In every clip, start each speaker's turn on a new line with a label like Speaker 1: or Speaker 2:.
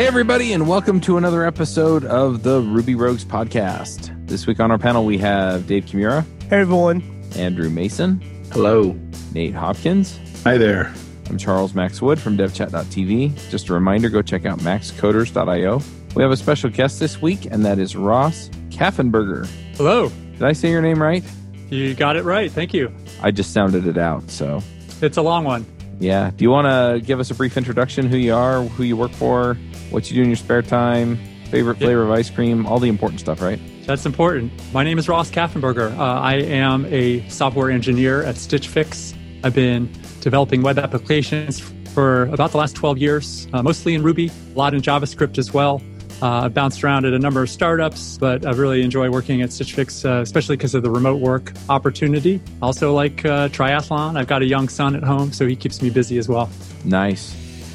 Speaker 1: Hey, everybody, and welcome to another episode of the Ruby Rogues podcast. This week on our panel, we have Dave Kimura,
Speaker 2: Hey everyone.
Speaker 1: Andrew Mason,
Speaker 3: Hello.
Speaker 1: Nate Hopkins.
Speaker 3: Hi there.
Speaker 1: I'm Charles Max Wood from devchat.tv. Just a reminder go check out maxcoders.io. We have a special guest this week, and that is Ross Kaffenberger.
Speaker 4: Hello.
Speaker 1: Did I say your name right?
Speaker 4: You got it right. Thank you.
Speaker 1: I just sounded it out, so
Speaker 4: It's a long one.
Speaker 1: yeah. Do you want to give us a brief introduction? Who you are, who you work for, what you do in your spare time, favorite flavor of ice cream, all the important stuff, right?
Speaker 4: That's important. My name is Ross Kaffenberger. Uh, I am a software engineer at Stitch Fix. I've been developing web applications for about the last 12 years, uh, mostly in Ruby, a lot in JavaScript as well. Uh, I've bounced around at a number of startups, but I really enjoy working at Stitch Fix, uh, especially because of the remote work opportunity. Also, like uh, triathlon, I've got a young son at home, so he keeps me busy as well.
Speaker 1: Nice.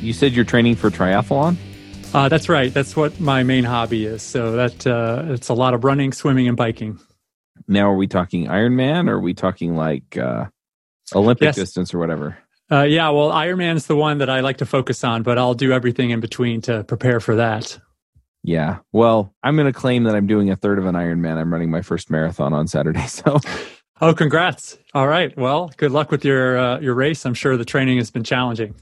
Speaker 1: You said you're training for triathlon?
Speaker 4: Uh, that's right. That's what my main hobby is. So that uh, it's a lot of running, swimming, and biking.
Speaker 1: Now, are we talking Ironman or are we talking like uh, Olympic
Speaker 4: Yes.
Speaker 1: distance or whatever?
Speaker 4: Uh, yeah, well, Ironman's the one that I like to focus on, but I'll do everything in between to prepare for that.
Speaker 1: Yeah. Well, I'm going to claim that I'm doing a third of an Ironman. I'm running my first marathon on Saturday. So,
Speaker 4: Oh, congrats! All right. Well, good luck with your uh, your race. I'm sure the training has been challenging.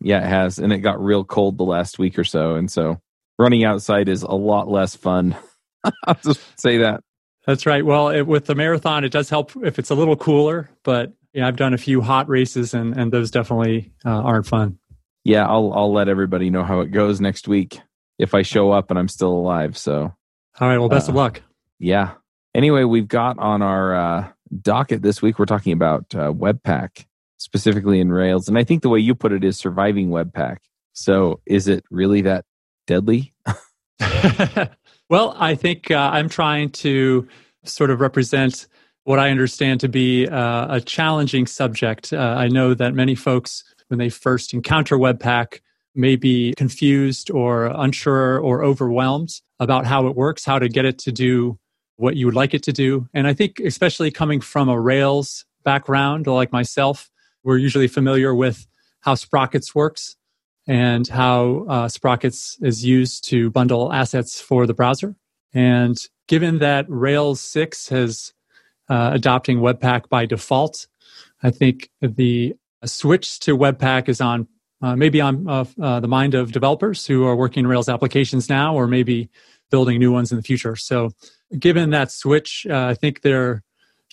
Speaker 1: Yeah, it has. And it got real cold the last week or so. And so, running outside is a lot less fun. I'll just say that.
Speaker 4: That's right. Well, it, with the marathon, it does help if it's a little cooler. But yeah, I've done a few hot races, and and those definitely uh, aren't fun.
Speaker 1: Yeah, I'll I'll let everybody know how it goes next week if I show up and I'm still alive. So,
Speaker 4: All right. Well, best of
Speaker 1: Uh,
Speaker 4: luck.
Speaker 1: Yeah. Anyway, we've got on our uh, docket this week, we're talking about uh, Webpack, specifically in Rails. And I think the way you put it is surviving Webpack. So is it really that deadly?
Speaker 4: well, I think uh, I'm trying to sort of represent what I understand to be uh, a challenging subject. Uh, I know that many folks, when they first encounter Webpack, may be confused or unsure or overwhelmed about how it works, how to get it to do what you would like it to do. And I think, especially coming from a Rails background, like myself, we're usually familiar with how Sprockets works and how uh, Sprockets is used to bundle assets for the browser. And given that Rails 6 has uh, adopting Webpack by default, I think the switch to Webpack is on uh, maybe on uh, uh, the mind of developers who are working in Rails applications now, or maybe building new ones in the future. So, given that switch, uh, I think there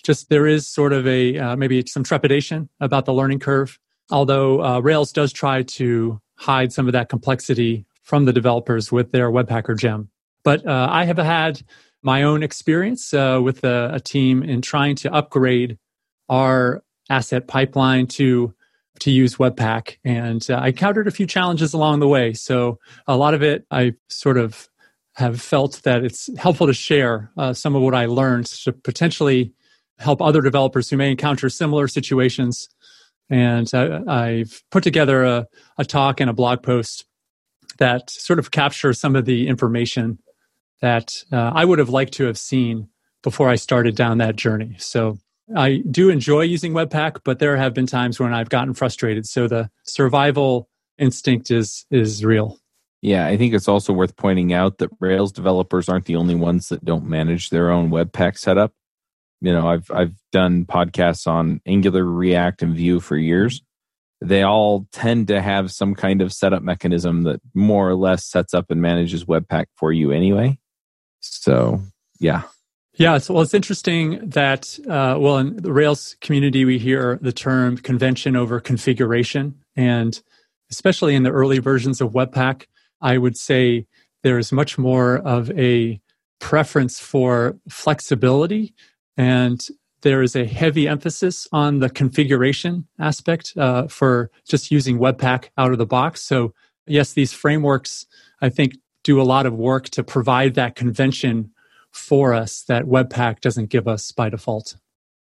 Speaker 4: just there is sort of a uh, maybe some trepidation about the learning curve. Although uh, Rails does try to hide some of that complexity from the developers with their Webpacker gem. But uh, I have had my own experience uh, with a, a team in trying to upgrade our asset pipeline to to use Webpack, and uh, I encountered a few challenges along the way. So a lot of it, I sort of have felt that it's helpful to share uh, some of what I learned to potentially help other developers who may encounter similar situations. And I, I've put together a, a talk and a blog post that sort of captures some of the information that uh, I would have liked to have seen before I started down that journey. So I do enjoy using Webpack, but there have been times when I've gotten frustrated. So the survival instinct is is real.
Speaker 1: Yeah, I think it's also worth pointing out that Rails developers aren't the only ones that don't manage their own Webpack setup. You know, I've I've done podcasts on Angular, React, and Vue for years. They all tend to have some kind of setup mechanism that more or less sets up and manages Webpack for you anyway. So, yeah.
Speaker 4: Yeah, so well, it's interesting that uh, well, in the Rails community, we hear the term convention over configuration, and especially in the early versions of Webpack, I would say there is much more of a preference for flexibility, and there is a heavy emphasis on the configuration aspect uh, for just using Webpack out of the box. So, yes, these frameworks I think do a lot of work to provide that convention for us that Webpack doesn't give us by default.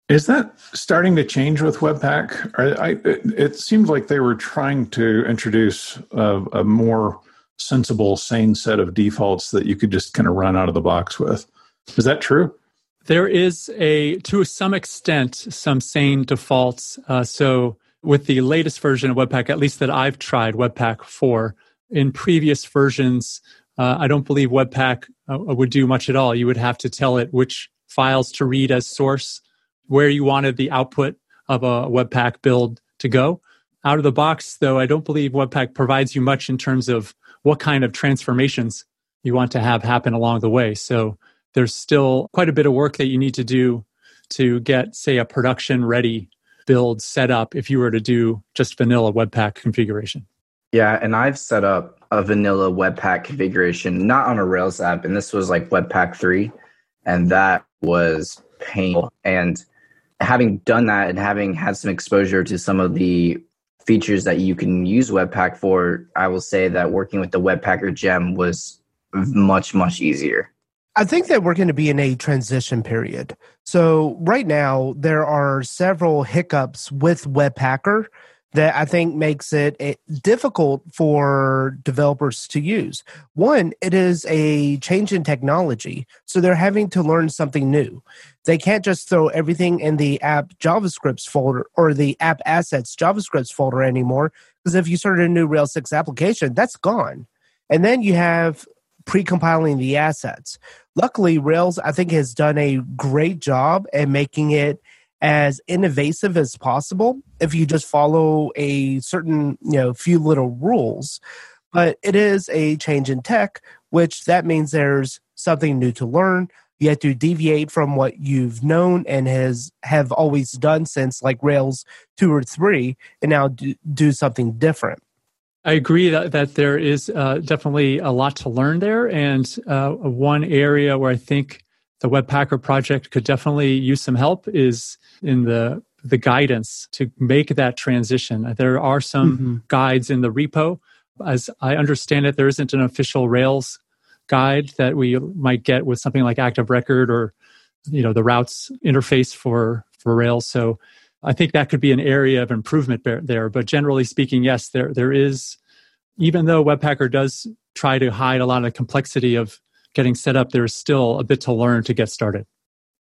Speaker 2: Is that starting to change with Webpack? I, it, it seemed like they were trying to introduce a, a, more sensible, sane set of defaults that you could just kind of run out of the box with. Is that true?
Speaker 4: There is a, to some extent, some sane defaults. Uh, so with the latest version of Webpack, at least that I've tried, Webpack 4, in previous versions, uh, I don't believe Webpack uh, would do much at all. You would have to tell it which files to read as source, where you wanted the output of a Webpack build to go. Out of the box, though, I don't believe Webpack provides you much in terms of what kind of transformations you want to have happen along the way. So there's still quite a bit of work that you need to do to get, say, a production ready build set up if you were to do just vanilla Webpack configuration.
Speaker 3: Yeah, and I've set up a vanilla Webpack configuration, not on a Rails app, and this was like Webpack 3, and that was painful. And having done that and having had some exposure to some of the features that you can use Webpack for, I will say that working with the Webpacker gem was much, much easier.
Speaker 5: I think that we're going to be in a transition period. So, right now, there are several hiccups with Webpacker that I think makes it, it, difficult for developers to use. One, it is a change in technology, so they're having to learn something new. They can't just throw everything in the app JavaScripts folder or the app assets JavaScripts folder anymore, because if you start a new Rails 6 application, that's gone. And then you have pre-compiling the assets. Luckily, Rails, I think, has done a great job at making it – as invasive as possible if you just follow a certain you know few little rules. But it is a change in tech which that means there's something new to learn. You have to deviate from what you've known and has have always done since like rails 2 or 3 and now do, do something different
Speaker 4: I agree that, that there is uh, definitely a lot to learn there. And uh, one area where I think the Webpacker project could definitely use some help is in the the guidance to make that transition. There are some mm-hmm. guides in the repo. As I understand it, there isn't an official Rails guide that we might get with something like Active Record or you know the routes interface for for Rails. So I think that could be an area of improvement there. But generally speaking, yes, there there is. Even though Webpacker does try to hide a lot of the complexity of getting set up, there's still a bit to learn to get started.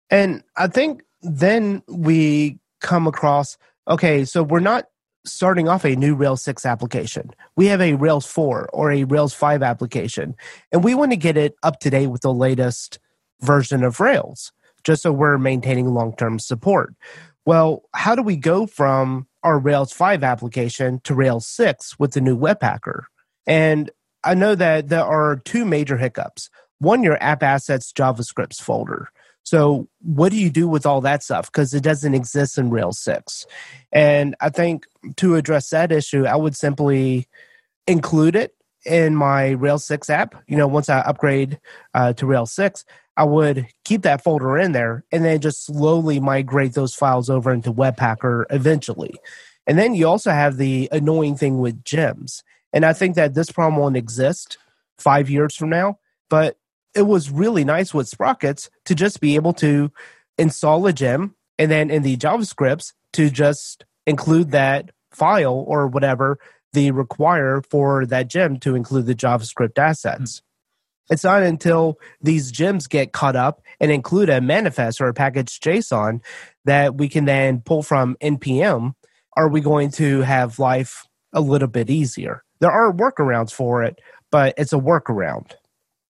Speaker 5: And I think then we come across okay, so we're not starting off a new Rails 6 application. We have a Rails 4 or a Rails 5 application, and we want to get it up to date with the latest version of Rails, just so we're maintaining long term support. Well, how do we go from our Rails 5 application to Rails 6 with the new Webpacker? And I know that there are two major hiccups. One, your app assets JavaScripts folder. So, what do you do with all that stuff? Because it doesn't exist in Rails 6. And I think to address that issue, I would simply include it in my Rails 6 app. You know, once I upgrade uh, to Rails 6, I would keep that folder in there and then just slowly migrate those files over into Webpacker eventually. And then you also have the annoying thing with gems. And I think that this problem won't exist five years from now. But it was really nice with Sprockets to just be able to install a gem and then in the JavaScripts to just include that file or whatever they require for that gem to include the JavaScript assets. Mm-hmm. It's not until these gems get caught up and include a manifest or a package JSON that we can then pull from NPM. Are we going to have life a little bit easier? There are workarounds for it, but it's a workaround.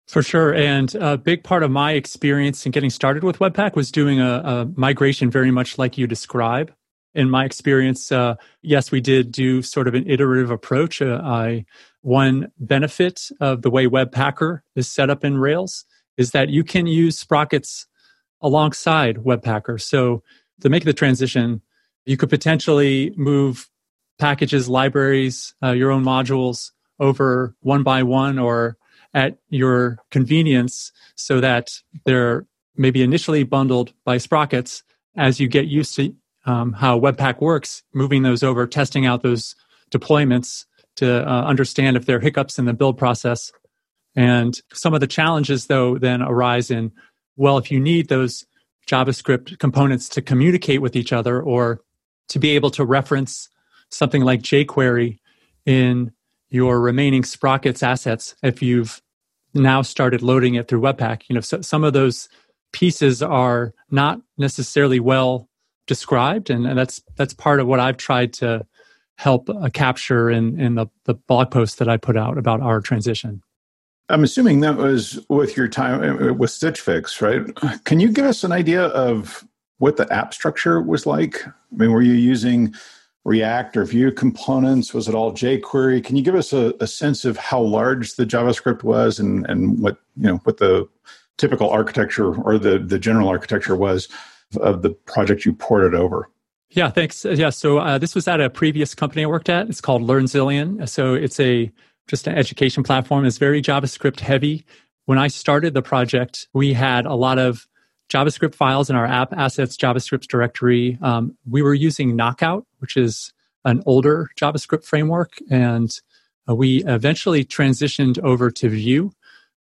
Speaker 4: For sure. And a big part of my experience in getting started with Webpack was doing a, a migration very much like you describe. In my experience, uh, yes, we did do sort of an iterative approach. Uh, I, one benefit of the way Webpacker is set up in Rails is that you can use Sprockets alongside Webpacker. So to make the transition, you could potentially move packages, libraries, uh, your own modules over one by one or at your convenience so that they're maybe initially bundled by sprockets as you get used to um, how Webpack works, moving those over, testing out those deployments to uh, understand if there are hiccups in the build process. And some of the challenges, though, then arise in well, if you need those JavaScript components to communicate with each other or to be able to reference something like jQuery in your remaining Sprockets assets, if you've now started loading it through Webpack, you know, so, some of those pieces are not necessarily well described, and, and that's that's part of what I've tried to help uh, capture in in the, the blog post that I put out about our transition.
Speaker 2: I'm assuming that was with your time uh, with Stitch Fix, right? Can you give us an idea of what the app structure was like? I mean, were you using React or Vue components? Was it all jQuery? Can you give us a, a sense of how large the JavaScript was and, and what you know what the typical architecture or the, the general architecture was of the project you ported over?
Speaker 4: Yeah, thanks. Yeah, so uh, this was at a previous company I worked at. It's called LearnZillion. So it's a just an education platform. It's very JavaScript heavy. When I started the project, we had a lot of JavaScript files in our app assets JavaScript directory. Um, we were using Knockout, which is an older JavaScript framework, and uh, we eventually transitioned over to Vue.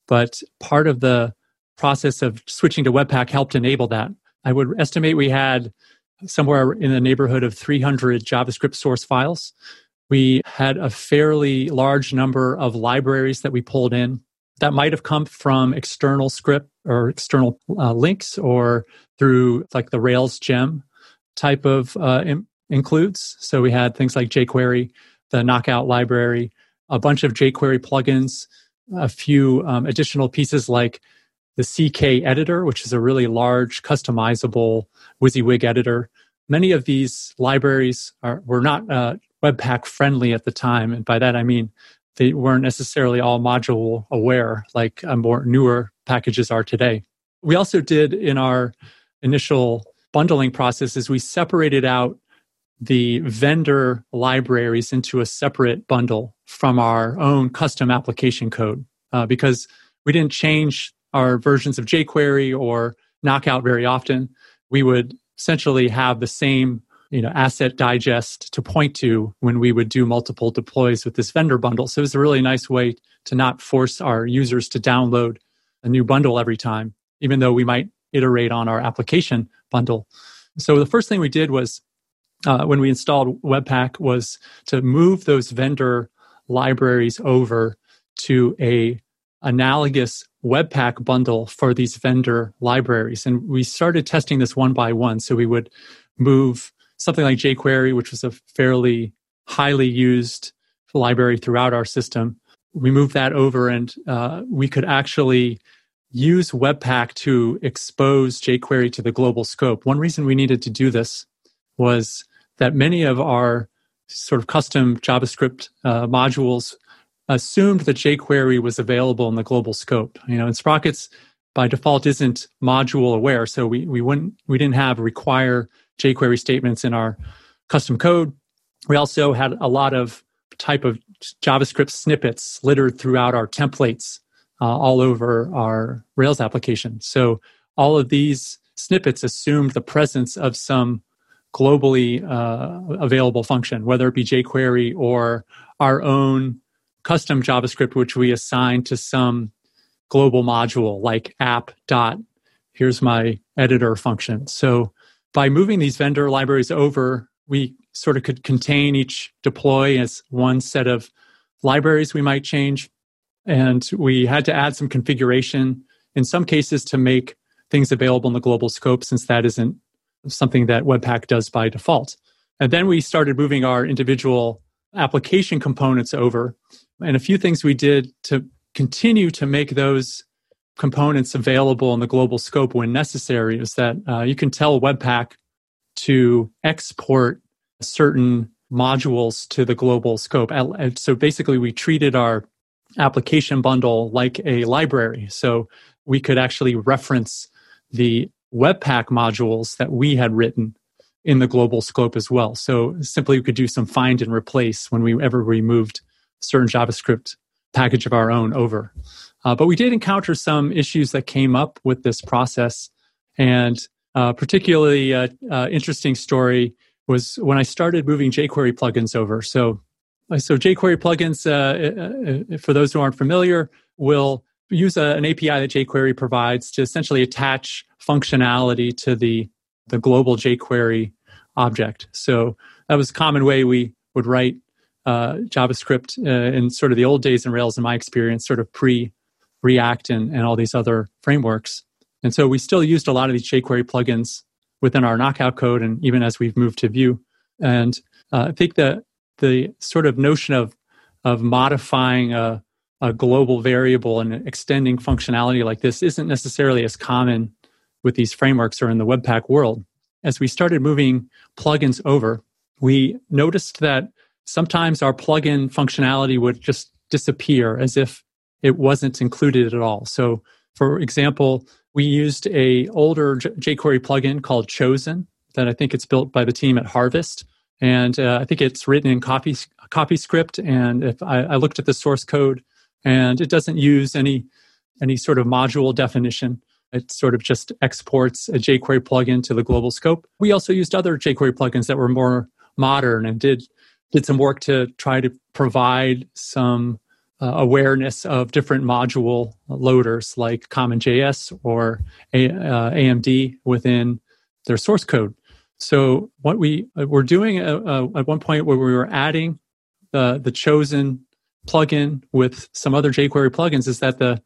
Speaker 4: But part of the process of switching to Webpack helped enable that. I would estimate we had somewhere in the neighborhood of 300 JavaScript source files. We had a fairly large number of libraries that we pulled in that might have come from external script or external uh, links or through like the Rails gem type of uh, in- includes. So we had things like jQuery, the Knockout library, a bunch of jQuery plugins, a few um, additional pieces like the CK editor, which is a really large customizable WYSIWYG editor. Many of these libraries are, were not uh, Webpack friendly at the time. And by that, I mean they weren't necessarily all module aware like uh, more newer packages are today. We also did in our initial bundling process is we separated out the vendor libraries into a separate bundle from our own custom application code uh, because we didn't change our versions of jQuery or Knockout very often. We would essentially have the same you know asset digest to point to when we would do multiple deploys with this vendor bundle so it was a really nice way to not force our users to download a new bundle every time even though we might iterate on our application bundle so the first thing we did was uh, when we installed webpack was to move those vendor libraries over to a analogous webpack bundle for these vendor libraries and we started testing this one by one so we would move something like jQuery, which was a fairly highly used library throughout our system. We moved that over and uh, we could actually use Webpack to expose jQuery to the global scope. One reason we needed to do this was that many of our sort of custom JavaScript uh, modules assumed that jQuery was available in the global scope. You know, and Sprockets by default isn't module aware, so we we wouldn't we didn't have require jQuery statements in our custom code. We also had a lot of type of JavaScript snippets littered throughout our templates uh, all over our Rails application. So all of these snippets assumed the presence of some globally uh, available function, whether it be jQuery or our own custom JavaScript, which we assign to some global module like app dot here's my editor function. So by moving these vendor libraries over, we sort of could contain each deploy as one set of libraries we might change. And we had to add some configuration in some cases to make things available in the global scope, since that isn't something that Webpack does by default. And then we started moving our individual application components over. And a few things we did to continue to make those components available in the global scope when necessary is that uh, you can tell Webpack to export certain modules to the global scope. So basically, we treated our application bundle like a library. So we could actually reference the Webpack modules that we had written in the global scope as well. So simply we could do some find and replace when we ever removed certain JavaScript package of our own over. Uh, but we did encounter some issues that came up with this process. And uh, particularly uh, uh interesting story was when I started moving jQuery plugins over. So, uh, so jQuery plugins, uh, for those who aren't familiar, will use a, an API that jQuery provides to essentially attach functionality to the the global jQuery object. So that was a common way we would write uh, JavaScript uh, in sort of the old days in Rails, in my experience, sort of pre React and, and all these other frameworks. And so we still used a lot of these jQuery plugins within our knockout code, and even as we've moved to Vue. And uh, I think that the sort of notion of of modifying a, a global variable and extending functionality like this isn't necessarily as common with these frameworks or in the Webpack world. As we started moving plugins over, we noticed that sometimes our plugin functionality would just disappear as if it wasn't included at all. So, for example, we used a older jQuery plugin called Chosen that I think it's built by the team at Harvest, and uh, I think it's written in copy CoffeeScript. And if I, I looked at the source code, and it doesn't use any any sort of module definition. It sort of just exports a jQuery plugin to the global scope. We also used other jQuery plugins that were more modern and did did some work to try to provide some uh, awareness of different module loaders like CommonJS or a, uh, AMD within their source code. So what we uh, were doing uh, uh, at one point where we were adding the the chosen plugin with some other jQuery plugins is that the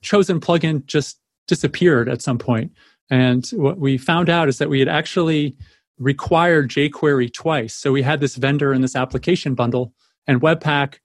Speaker 4: chosen plugin just disappeared at some point. And what we found out is that we had actually required jQuery twice. So we had this vendor in this application bundle, and Webpack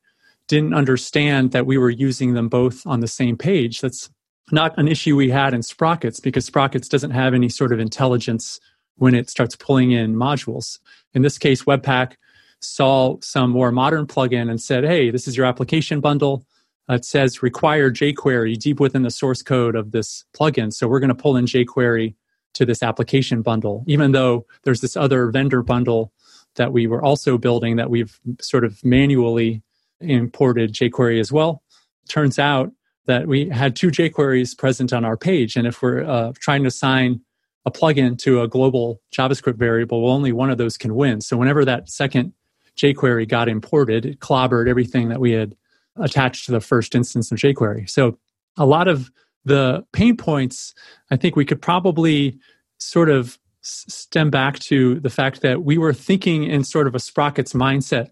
Speaker 4: didn't understand that we were using them both on the same page. That's not an issue we had in Sprockets because Sprockets doesn't have any sort of intelligence when it starts pulling in modules. In this case, Webpack saw some more modern plugin and said, hey, this is your application bundle. Uh, it says require jQuery deep within the source code of this plugin. So we're going to pull in jQuery to this application bundle, even though there's this other vendor bundle that we were also building that we've sort of manually imported jQuery as well. Turns out that we had two jQueries present on our page. And if we're uh, trying to assign a plugin to a global JavaScript variable, well, only one of those can win. So whenever that second jQuery got imported, it clobbered everything that we had attached to the first instance of jQuery. So a lot of the pain points, I think we could probably sort of stem back to the fact that we were thinking in sort of a Sprockets mindset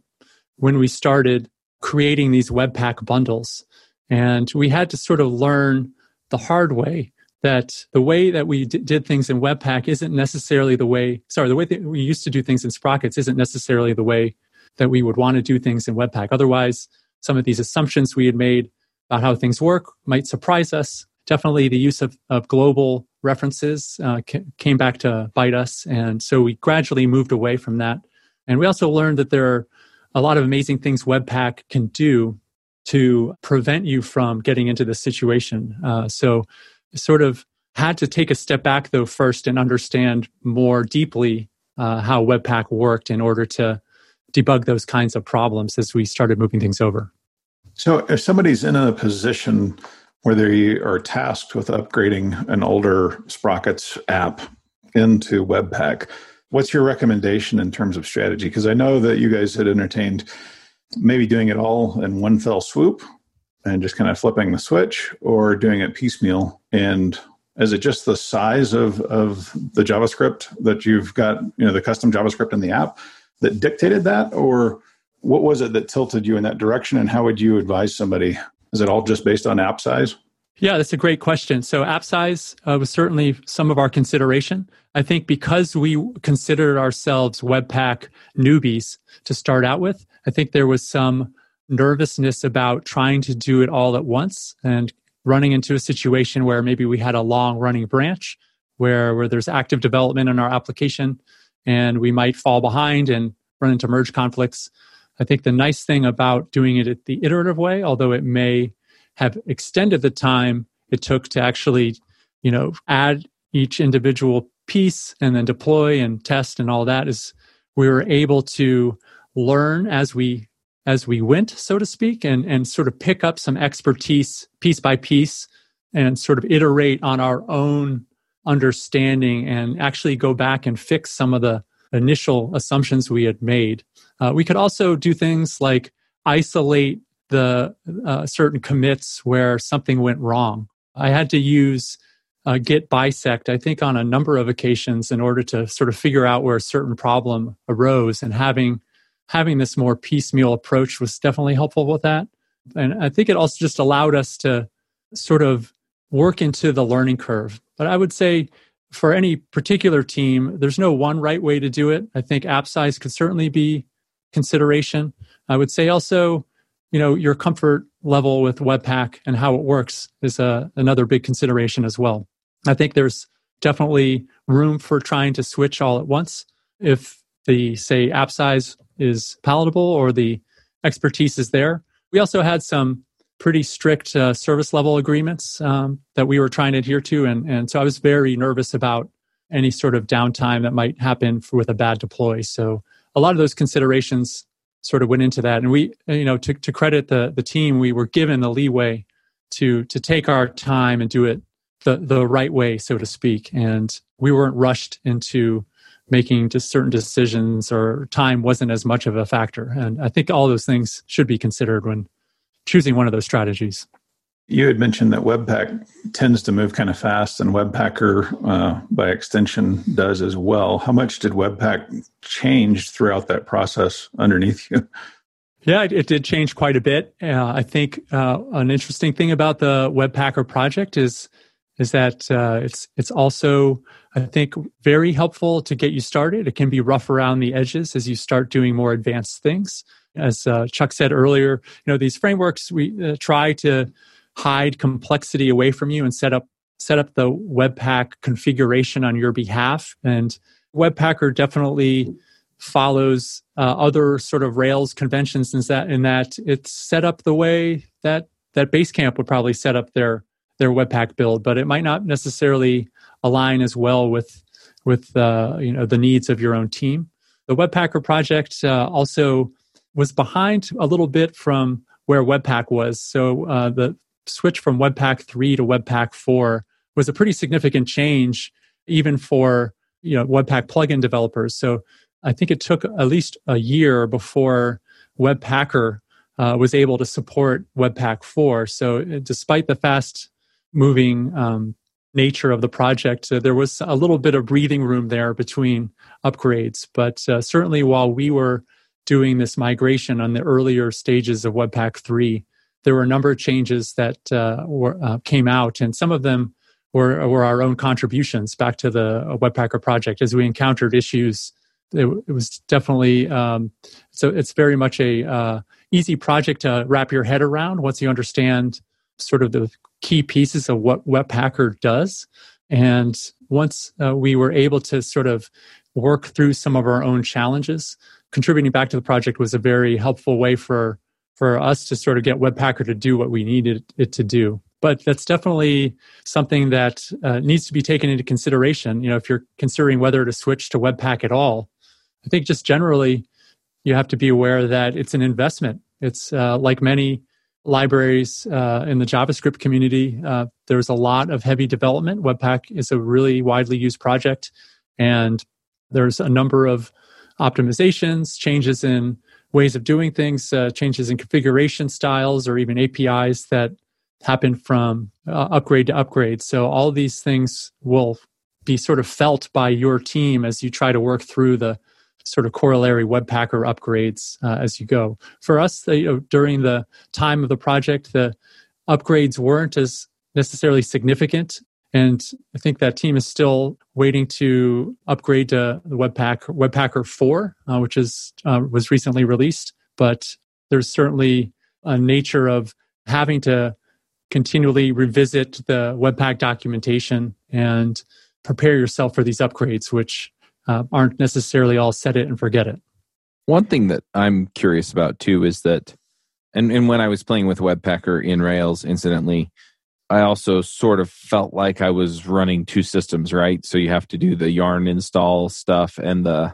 Speaker 4: when we started creating these Webpack bundles. And we had to sort of learn the hard way that the way that we d- did things in Webpack isn't necessarily the way, sorry, the way that we used to do things in Sprockets isn't necessarily the way that we would want to do things in Webpack. Otherwise, some of these assumptions we had made about how things work might surprise us. Definitely the use of, of global references uh, came back to bite us. And so we gradually moved away from that. And we also learned that there are a lot of amazing things Webpack can do to prevent you from getting into this situation. Uh, so, sort of had to take a step back though first and understand more deeply uh, how Webpack worked in order to debug those kinds of problems as we started moving things over.
Speaker 2: So, if somebody's in a position where they are tasked with upgrading an older Sprockets app into Webpack, what's your recommendation in terms of strategy? Because I know that you guys had entertained maybe doing it all in one fell swoop and just kind of flipping the switch or doing it piecemeal. And is it just the size of, of the javascript that you've got you know the custom javascript in the app that dictated that? Or what was it that tilted you in that direction and how would you advise somebody is it all just based on app size?
Speaker 4: Yeah that's a great question. So app size uh, was certainly some of our consideration. I think because we considered ourselves webpack newbies to start out with i think there was some nervousness about trying to do it all at once and running into a situation where maybe we had a long running branch where, where there's active development in our application and we might fall behind and run into merge conflicts. I think the nice thing about doing it at the iterative way, although it may have extended the time it took to actually, you know, add each individual piece and then deploy and test and all that is we were able to learn as we as we went so to speak and and sort of pick up some expertise piece by piece and sort of iterate on our own understanding and actually go back and fix some of the initial assumptions we had made. Uh, we could also do things like isolate the uh, certain commits where something went wrong. I had to use uh, git bisect, I think, on a number of occasions in order to sort of figure out where a certain problem arose. And having having this more piecemeal approach was definitely helpful with that. And I think it also just allowed us to sort of work into the learning curve. But I would say for any particular team, there's no one right way to do it. I think app size could certainly be consideration. I would say also, you know, your comfort level with Webpack and how it works is uh, another big consideration as well. I think there's definitely room for trying to switch all at once if the say app size is palatable or the expertise is there. We also had some pretty strict uh, service level agreements um, that we were trying to adhere to. And, and so I was very nervous about any sort of downtime that might happen for, with a bad deploy. So a lot of those considerations sort of went into that. And we, you know, to, to credit the, the team, we were given the leeway to, to take our time and do it the, the right way, so to speak. And we weren't rushed into making just certain decisions or time wasn't as much of a factor. And I think all those things should be considered when choosing one of those strategies.
Speaker 2: You had mentioned that Webpack tends to move kind of fast, and Webpacker, uh, by extension, does as well. How much did Webpack change throughout that process underneath you?
Speaker 4: Yeah, it, did change quite a bit. Uh, I think uh, an interesting thing about the Webpacker project is is that uh, it's it's also I think very helpful to get you started. It can be rough around the edges as you start doing more advanced things as uh, Chuck said earlier, you know these frameworks we uh, try to hide complexity away from you and set up set up the Webpack configuration on your behalf. And Webpacker definitely follows uh, other sort of Rails conventions in that in that it's set up the way that that Basecamp would probably set up their their Webpack build, but it might not necessarily align as well with with uh, you know the needs of your own team. The Webpacker project uh, also was behind a little bit from where Webpack was. So uh, the switch from Webpack 3 to Webpack 4 was a pretty significant change, even for you know Webpack plugin developers. So I think it took at least a year before Webpacker uh, was able to support Webpack 4. So uh, despite the fast moving um, nature of the project, uh, there was a little bit of breathing room there between upgrades. But uh, certainly while we were doing this migration on the earlier stages of Webpack 3, there were a number of changes that uh, were, uh, came out, and some of them were, were our own contributions back to the Webpacker project as we encountered issues. It, it was definitely um, so. It's very much a uh, easy project to wrap your head around once you understand sort of the key pieces of what Webpacker does. And once uh, we were able to sort of work through some of our own challenges, contributing back to the project was a very helpful way for for us to sort of get Webpacker to do what we needed it to do. But that's definitely something that uh, needs to be taken into consideration. You know, if you're considering whether to switch to Webpack at all, I think just generally you have to be aware that it's an investment. It's uh, like many libraries uh, in the JavaScript community. Uh, there's a lot of heavy development. Webpack is a really widely used project, and there's a number of optimizations, changes in ways of doing things, uh, changes in configuration styles, or even APIs that happen from uh, upgrade to upgrade. So all these things will be sort of felt by your team as you try to work through the sort of corollary Webpacker upgrades uh, as you go. For us, you know, during the time of the project, the upgrades weren't as necessarily significant and I think that team is still waiting to upgrade to the Webpack Webpacker 4, uh, which is uh, was recently released. But there's certainly a nature of having to continually revisit the Webpack documentation and prepare yourself for these upgrades, which uh, aren't necessarily all set it and forget it.
Speaker 1: One thing that I'm curious about too is that, and, and when I was playing with Webpacker in Rails, incidentally, I also sort of felt like I was running two systems, right? So you have to do the yarn install stuff and the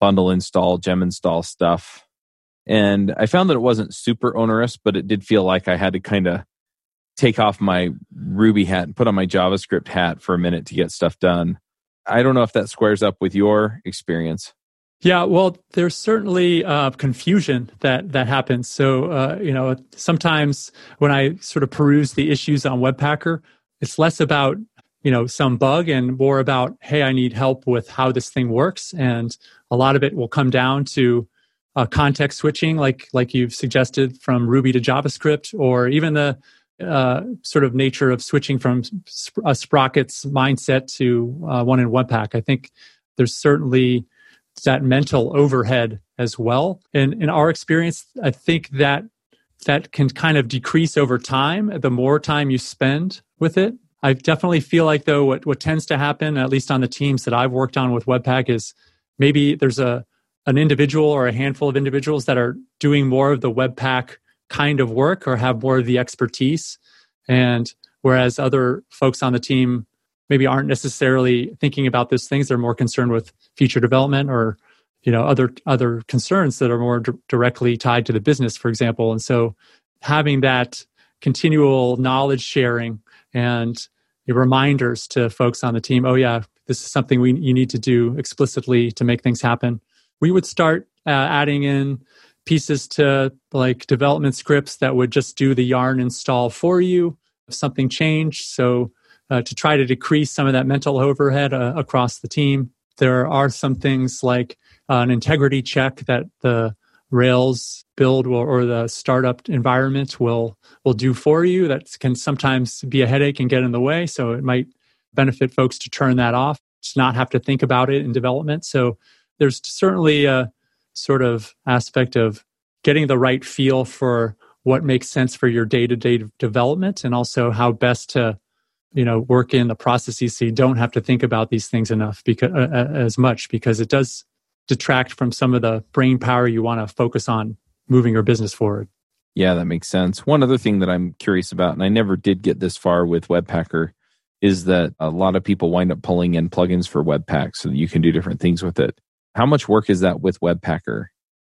Speaker 1: bundle install, gem install stuff. And I found that it wasn't super onerous, but it did feel like I had to kind of take off my Ruby hat and put on my JavaScript hat for a minute to get stuff done. I don't know if that squares up with your experience.
Speaker 4: Yeah, well, there's certainly uh, confusion that that happens. So, uh, you know, sometimes when I sort of peruse the issues on Webpacker, it's less about you know some bug and more about hey, I need help with how this thing works, and a lot of it will come down to uh, context switching, like like you've suggested from Ruby to JavaScript, or even the uh, sort of nature of switching from a Sprockets mindset to uh, one in Webpack. I think there's certainly that mental overhead as well. And in our experience, I think that that can kind of decrease over time the more time you spend with it. I definitely feel like though what, what tends to happen, at least on the teams that I've worked on with Webpack, is maybe there's a an individual or a handful of individuals that are doing more of the Webpack kind of work or have more of the expertise. And whereas other folks on the team maybe aren't necessarily thinking about those things, they're more concerned with feature development or you know other other concerns that are more d- directly tied to the business for example. And so having that continual knowledge sharing and reminders to folks on the team oh yeah this is something we you need to do explicitly to make things happen. We would start uh, adding in pieces to like development scripts that would just do the yarn install for you if something changed. So uh, to try to decrease some of that mental overhead uh, across the team there are some things like uh, an integrity check that the Rails build will, or the startup environment will will do for you. That can sometimes be a headache and get in the way. So it might benefit folks to turn that off, to not have to think about it in development. So there's certainly a sort of aspect of getting the right feel for what makes sense for your day-to-day development and also how best to you know work in the processes so you don't have to think about these things enough because uh, uh, as much because it does detract from some of the brain power you want to focus on moving your business forward.
Speaker 1: Yeah that makes sense. One other thing that i'm curious about and i never did get this far with webpacker is that a lot of people wind up pulling in plugins for webpack so that you can do different things with it. How much work is that with webpacker?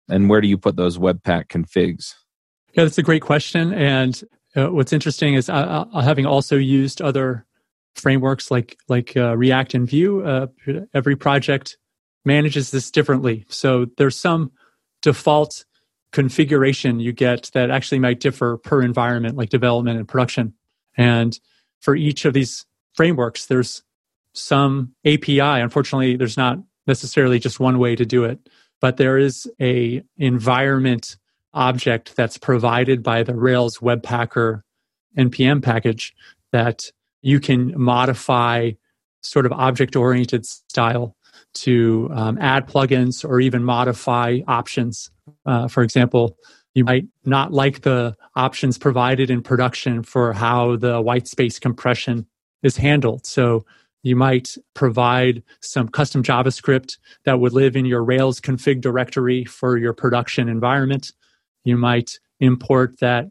Speaker 1: And where do you put those webpack configs?
Speaker 4: Yeah that's a great question and uh, what's interesting is having also used other frameworks like like uh, React and Vue. Uh, every project manages this differently, so there's some default configuration you get that actually might differ per environment, like development and production. And for each of these frameworks, there's some API. Unfortunately, there's not necessarily just one way to do it, but there is a environment object that's provided by the Rails Webpacker NPM package that you can modify sort of object oriented style to um, add plugins or even modify options. Uh, for example, you might not like the options provided in production for how the white space compression is handled. So you might provide some custom JavaScript that would live in your Rails config directory for your production environment. You might import that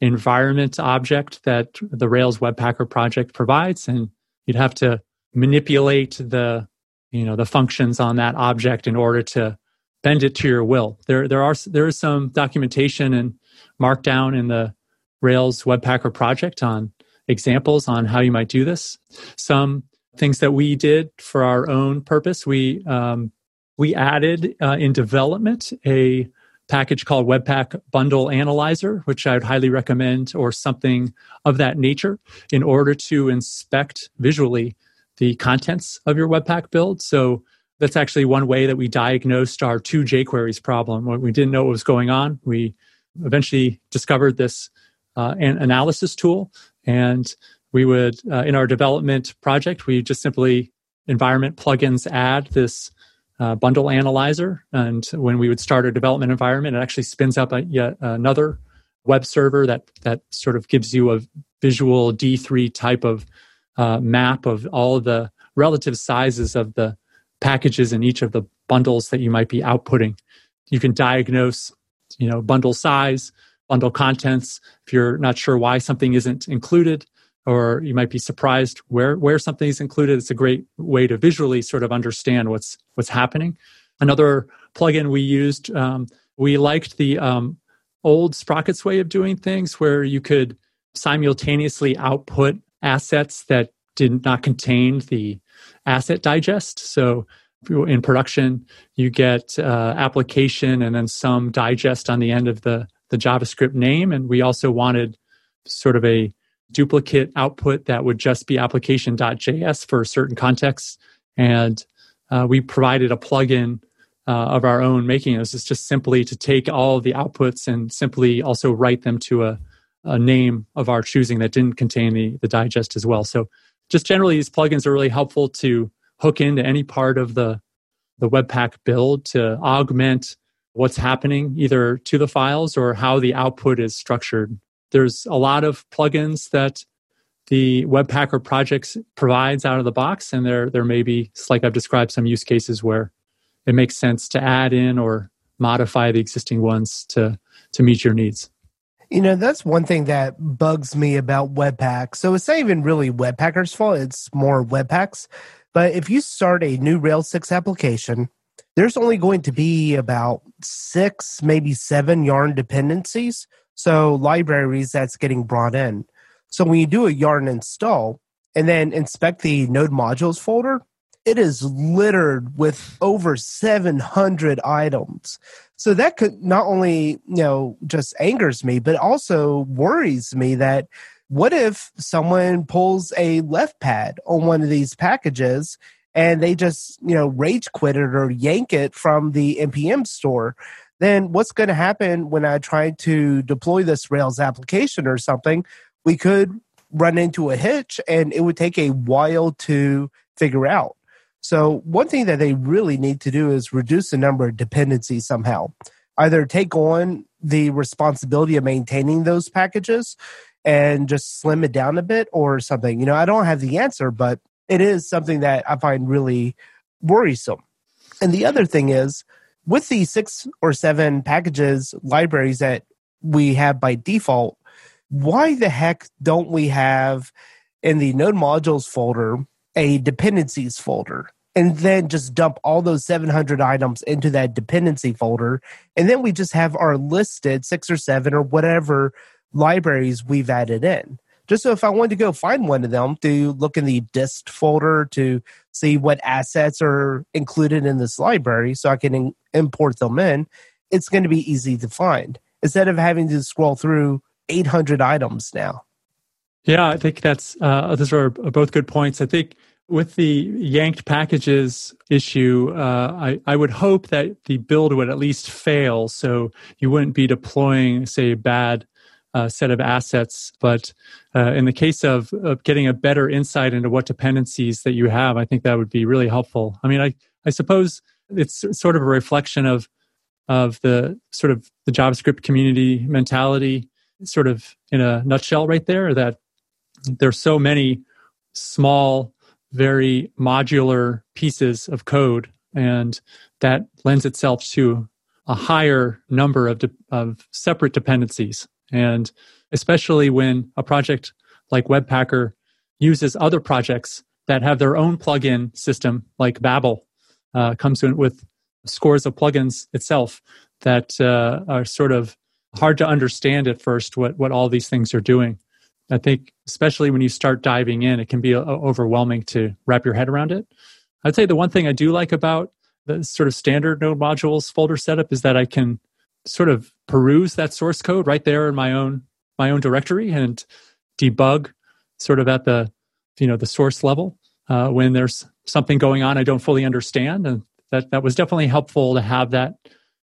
Speaker 4: environment object that the Rails Webpacker project provides, and you'd have to manipulate the you know the functions on that object in order to bend it to your will. There there are there is some documentation and markdown in the Rails Webpacker project on examples on how you might do this. Some things that we did for our own purpose, we um, we added uh, in development a package called Webpack Bundle Analyzer, which I would highly recommend, or something of that nature, in order to inspect visually the contents of your Webpack build. So that's actually one way that we diagnosed our two jQueries problem. When we didn't know what was going on, we eventually discovered this uh, an analysis tool, and we would, uh, in our development project, we just simply environment plugins add this uh, bundle analyzer. And when we would start a development environment, it actually spins up a, yet another web server that that sort of gives you a visual D3 type of uh, map of all of the relative sizes of the packages in each of the bundles that you might be outputting. You can diagnose, you know, bundle size, bundle contents. If you're not sure why something isn't included, or you might be surprised where where something is included. It's a great way to visually sort of understand what's what's happening. Another plugin we used, um, we liked the um, old Sprockets way of doing things, where you could simultaneously output assets that did not contain the asset digest. So in production, you get uh, application and then some digest on the end of the the JavaScript name, and we also wanted sort of a duplicate output that would just be application.js for certain contexts. And uh, we provided a plugin uh, of our own making. This is just simply to take all the outputs and simply also write them to a, a name of our choosing that didn't contain the, the digest as well. So just generally, these plugins are really helpful to hook into any part of the, the Webpack build to augment what's happening either to the files or how the output is structured. There's a lot of plugins that the Webpacker projects provides out of the box, and there there may be, like I've described, some use cases where it makes sense to add in or modify the existing ones to to meet your needs.
Speaker 5: You know, that's one thing that bugs me about Webpack. So it's not even really Webpacker's fault, it's more Webpack's. But if you start a new Rails 6 application, there's only going to be about six, maybe seven yarn dependencies. So libraries that's getting brought in. So when you do a yarn install and then inspect the node modules folder, it is littered with over 700 items. So that could not only, you know, just angers me, but also worries me that what if someone pulls a left pad on one of these packages and they just you know rage quit it or yank it from the npm store then what's going to happen when i try to deploy this rails application or something? We could run into a hitch and it would take a while to figure out. So one thing that they really need to do is reduce the number of dependencies somehow. Either take on the responsibility of maintaining those packages and just slim it down a bit or something. You know i don't have the answer but it is something that I find really worrisome. And the other thing is, with the six or seven packages, libraries that we have by default, why the heck don't we have in the node modules folder a dependencies folder? And then just dump all those 700 items into that dependency folder. And then we just have our listed six or seven or whatever libraries we've added in just so if I wanted to go find one of them to look in the dist folder to see what assets are included in this library so I can in- import them in, it's going to be easy to find instead of having to scroll through 800 items now.
Speaker 4: Yeah, I think that's uh, those are both good points. I think with the yanked packages issue, uh, I, I would hope that the build would at least fail, so you wouldn't be deploying, say, bad uh, set of assets. But uh, in the case of, of, getting a better insight into what dependencies that you have, I think that would be really helpful. I mean, I, I suppose it's sort of a reflection of of the sort of the JavaScript community mentality, sort of in a nutshell, right there. That there's so many small, very modular pieces of code, and that lends itself to a higher number of, de- of separate dependencies and especially when a project like Webpacker uses other projects that have their own plugin system, like Babel, uh, comes with scores of plugins itself that uh, are sort of hard to understand at first what, what all these things are doing. I think, especially when you start diving in, it can be uh, overwhelming to wrap your head around it. I'd say the one thing I do like about the sort of standard node modules folder setup is that I can sort of peruse that source code right there in my own my own directory and debug sort of at the you know the source level uh, when there's something going on I don't fully understand, and that that was definitely helpful to have that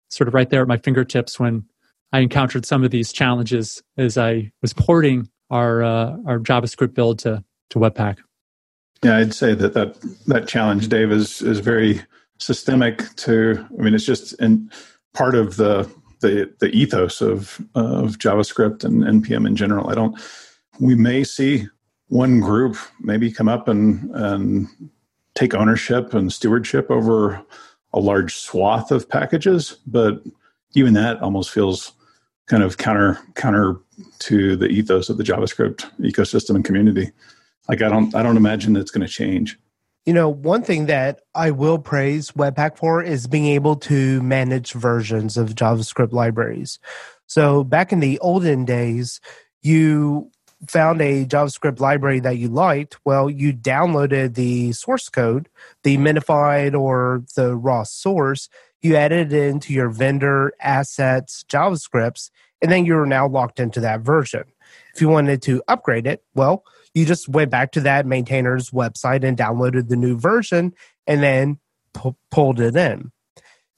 Speaker 4: sort of right there at my fingertips when I encountered some of these challenges as I was porting our uh, our JavaScript build to to Webpack.
Speaker 2: Yeah, I'd say that that that challenge, Dave, is is very systemic to. I mean, it's just in part of the the the ethos of of JavaScript and npm in general. I don't. We may see one group maybe come up and and take ownership and stewardship over a large swath of packages, but even that almost feels kind of counter counter to the ethos of the JavaScript ecosystem and community. Like I don't I don't imagine it's going to change.
Speaker 5: You know, one thing that I will praise Webpack for is being able to manage versions of JavaScript libraries. So back in the olden days, you found a JavaScript library that you liked, well, you downloaded the source code, the minified or the raw source, you added it into your vendor assets JavaScripts, and then you're now locked into that version. If you wanted to upgrade it, well, you just went back to that maintainer's website and downloaded the new version and then pu- pulled it in.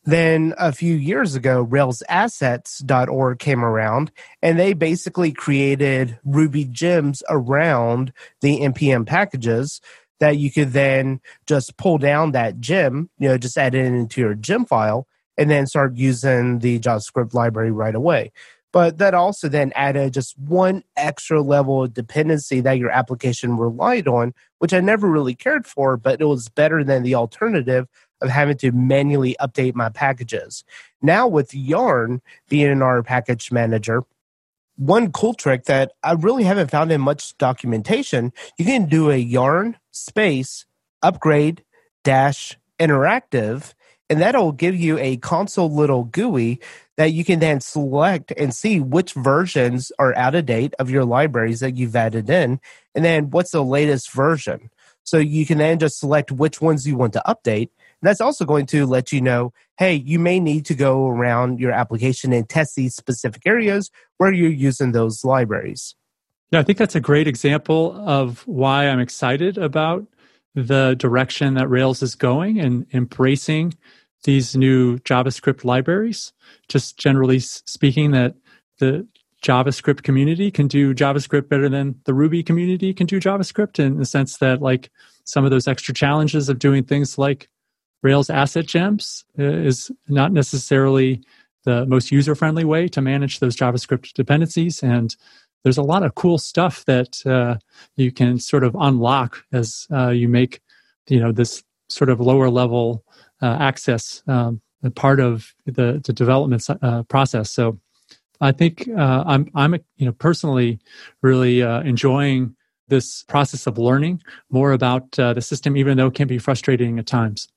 Speaker 5: Then a few years ago, railsassets.org came around and they basically created Ruby gems around the NPM packages that you could then just pull down that gem, you know, just add it into your gem file and then start using the JavaScript library right away. But that also then added just one extra level of dependency that your application relied on, which I never really cared for, but it was better than the alternative of having to manually update my packages. Now with Yarn being in our package manager, one cool trick that I really haven't found in much documentation, you can do a yarn space upgrade dash interactive, and that'll give you a console little GUI that you can then select and see which versions are out of date of your libraries that you've added in, and then what's the latest version. So you can then just select which ones you want to update, that's also going to let you know, hey, you may need to go around your application and test these specific areas where you're using those libraries.
Speaker 4: Yeah, I think that's a great example of why I'm excited about the direction that Rails is going and embracing these new JavaScript libraries. Just generally speaking, that the JavaScript community can do JavaScript better than the Ruby community can do JavaScript in the sense that, like, some of those extra challenges of doing things like Rails asset gems uh, is not necessarily the most user friendly way to manage those JavaScript dependencies. And there's a lot of cool stuff that uh, you can sort of unlock as uh, you make, you know, this sort of lower level uh, access um, part of the, the development uh, process. So I think uh, I'm, I'm, you know, personally really enjoying this process of learning more about the system, even though it can be frustrating at times.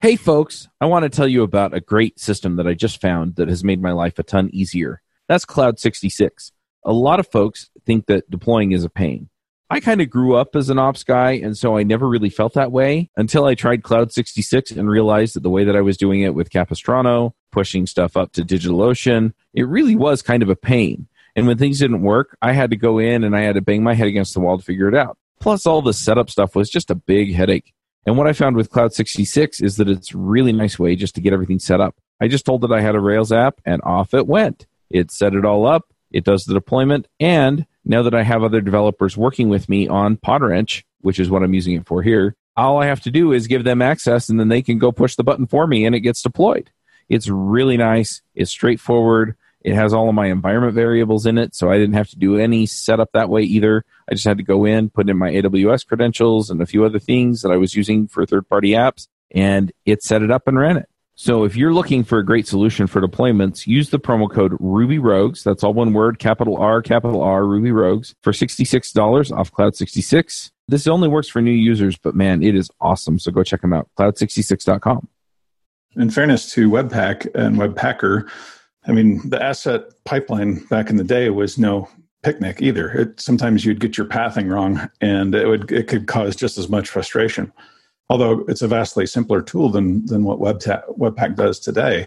Speaker 1: Hey, folks, I want to tell you about a great system that I just found that has made my life a ton easier. That's Cloud 66. A lot of folks think that deploying is a pain. I kind of grew up as an ops guy, and so I never really felt that way until I tried Cloud 66 and realized that the way that I was doing it with Capistrano, pushing stuff up to DigitalOcean, it really was kind of a pain. And when things didn't work, I had to go in and I had to bang my head against the wall to figure it out. Plus, all the setup stuff was just a big headache. And what I found with Cloud 66 is that it's really nice way just to get everything set up. I just told it I had a Rails app and off it went. It set it all up, it does the deployment, and now that I have other developers working with me on Podwrench, which is what I'm using it for here, all I have to do is give them access and then they can go push the button for me and it gets deployed. It's really nice, it's straightforward. It has all of my environment variables in it, so I didn't have to do any setup that way either. I just had to go in, put in my AWS credentials and a few other things that I was using for third party apps, and it set it up and ran it. So if you're looking for a great solution for deployments, use the promo code Ruby Rogues. That's all one word, capital R, capital R, Ruby Rogues for $66 off Cloud 66. This only works for new users, but man, it is awesome. So go check them out, cloud66.com.
Speaker 2: In fairness to Webpack and Webpacker, I mean, the asset pipeline back in the day was no picnic either. It, sometimes you'd get your pathing wrong, and it would it could cause just as much frustration. Although it's a vastly simpler tool than than what Webta- Webpack does today.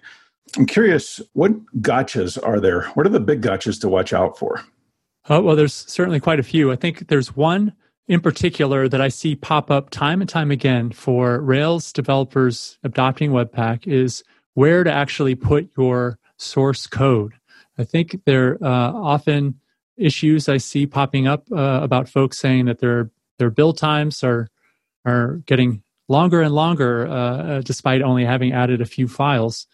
Speaker 2: I'm curious, what gotchas are there? What are the big gotchas to watch out for?
Speaker 4: Oh, well, there's certainly quite a few. I think there's one in particular that I see pop up time and time again for Rails developers adopting Webpack is where to actually put your source code. I think there are uh, often issues I see popping up uh, about folks saying that their their build times are are getting longer and longer uh, uh despite only having added a few files.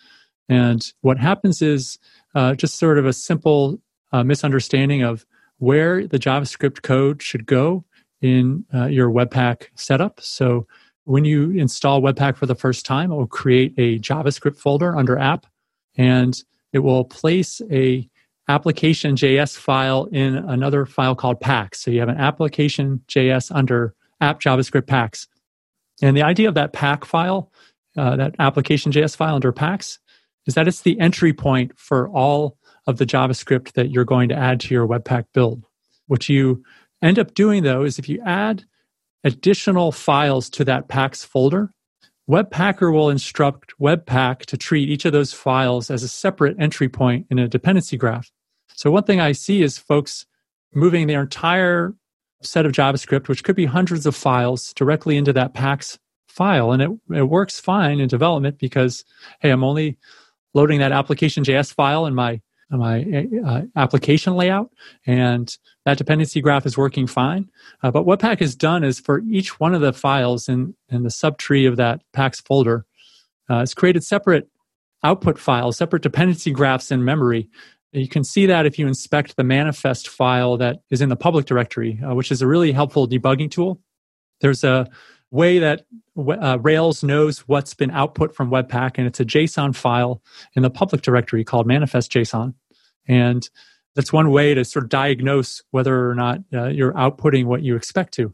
Speaker 4: And what happens is uh, just sort of a simple uh, misunderstanding of where the JavaScript code should go in your Webpack setup. So when you install Webpack for the first time, it will create a JavaScript folder under app and it will place a application.js file in another file called packs. So you have an application.js under app JavaScript packs. And the idea of that pack file, uh, that application.js file under packs, is that it's the entry point for all of the JavaScript that you're going to add to your Webpack build. What you end up doing though is if you add additional files to that packs folder, Webpacker will instruct Webpack to treat each of those files as a separate entry point in a dependency graph. So one thing I see is folks moving their entire set of JavaScript, which could be hundreds of files, directly into that packs file. And it, it works fine in development because, hey, I'm only loading that application.js file in my my uh, application layout, and that dependency graph is working fine. Uh, but what Pack has done is for each one of the files in, in the subtree of that Packs folder, uh, it's created separate output files, separate dependency graphs in memory. You can see that if you inspect the manifest file that is in the public directory, uh, which is a really helpful debugging tool. There's a way that uh, Rails knows what's been output from Webpack, and it's a JSON file in the public directory called manifest JSON. And that's one way to sort of diagnose whether or not uh, you're outputting what you expect to.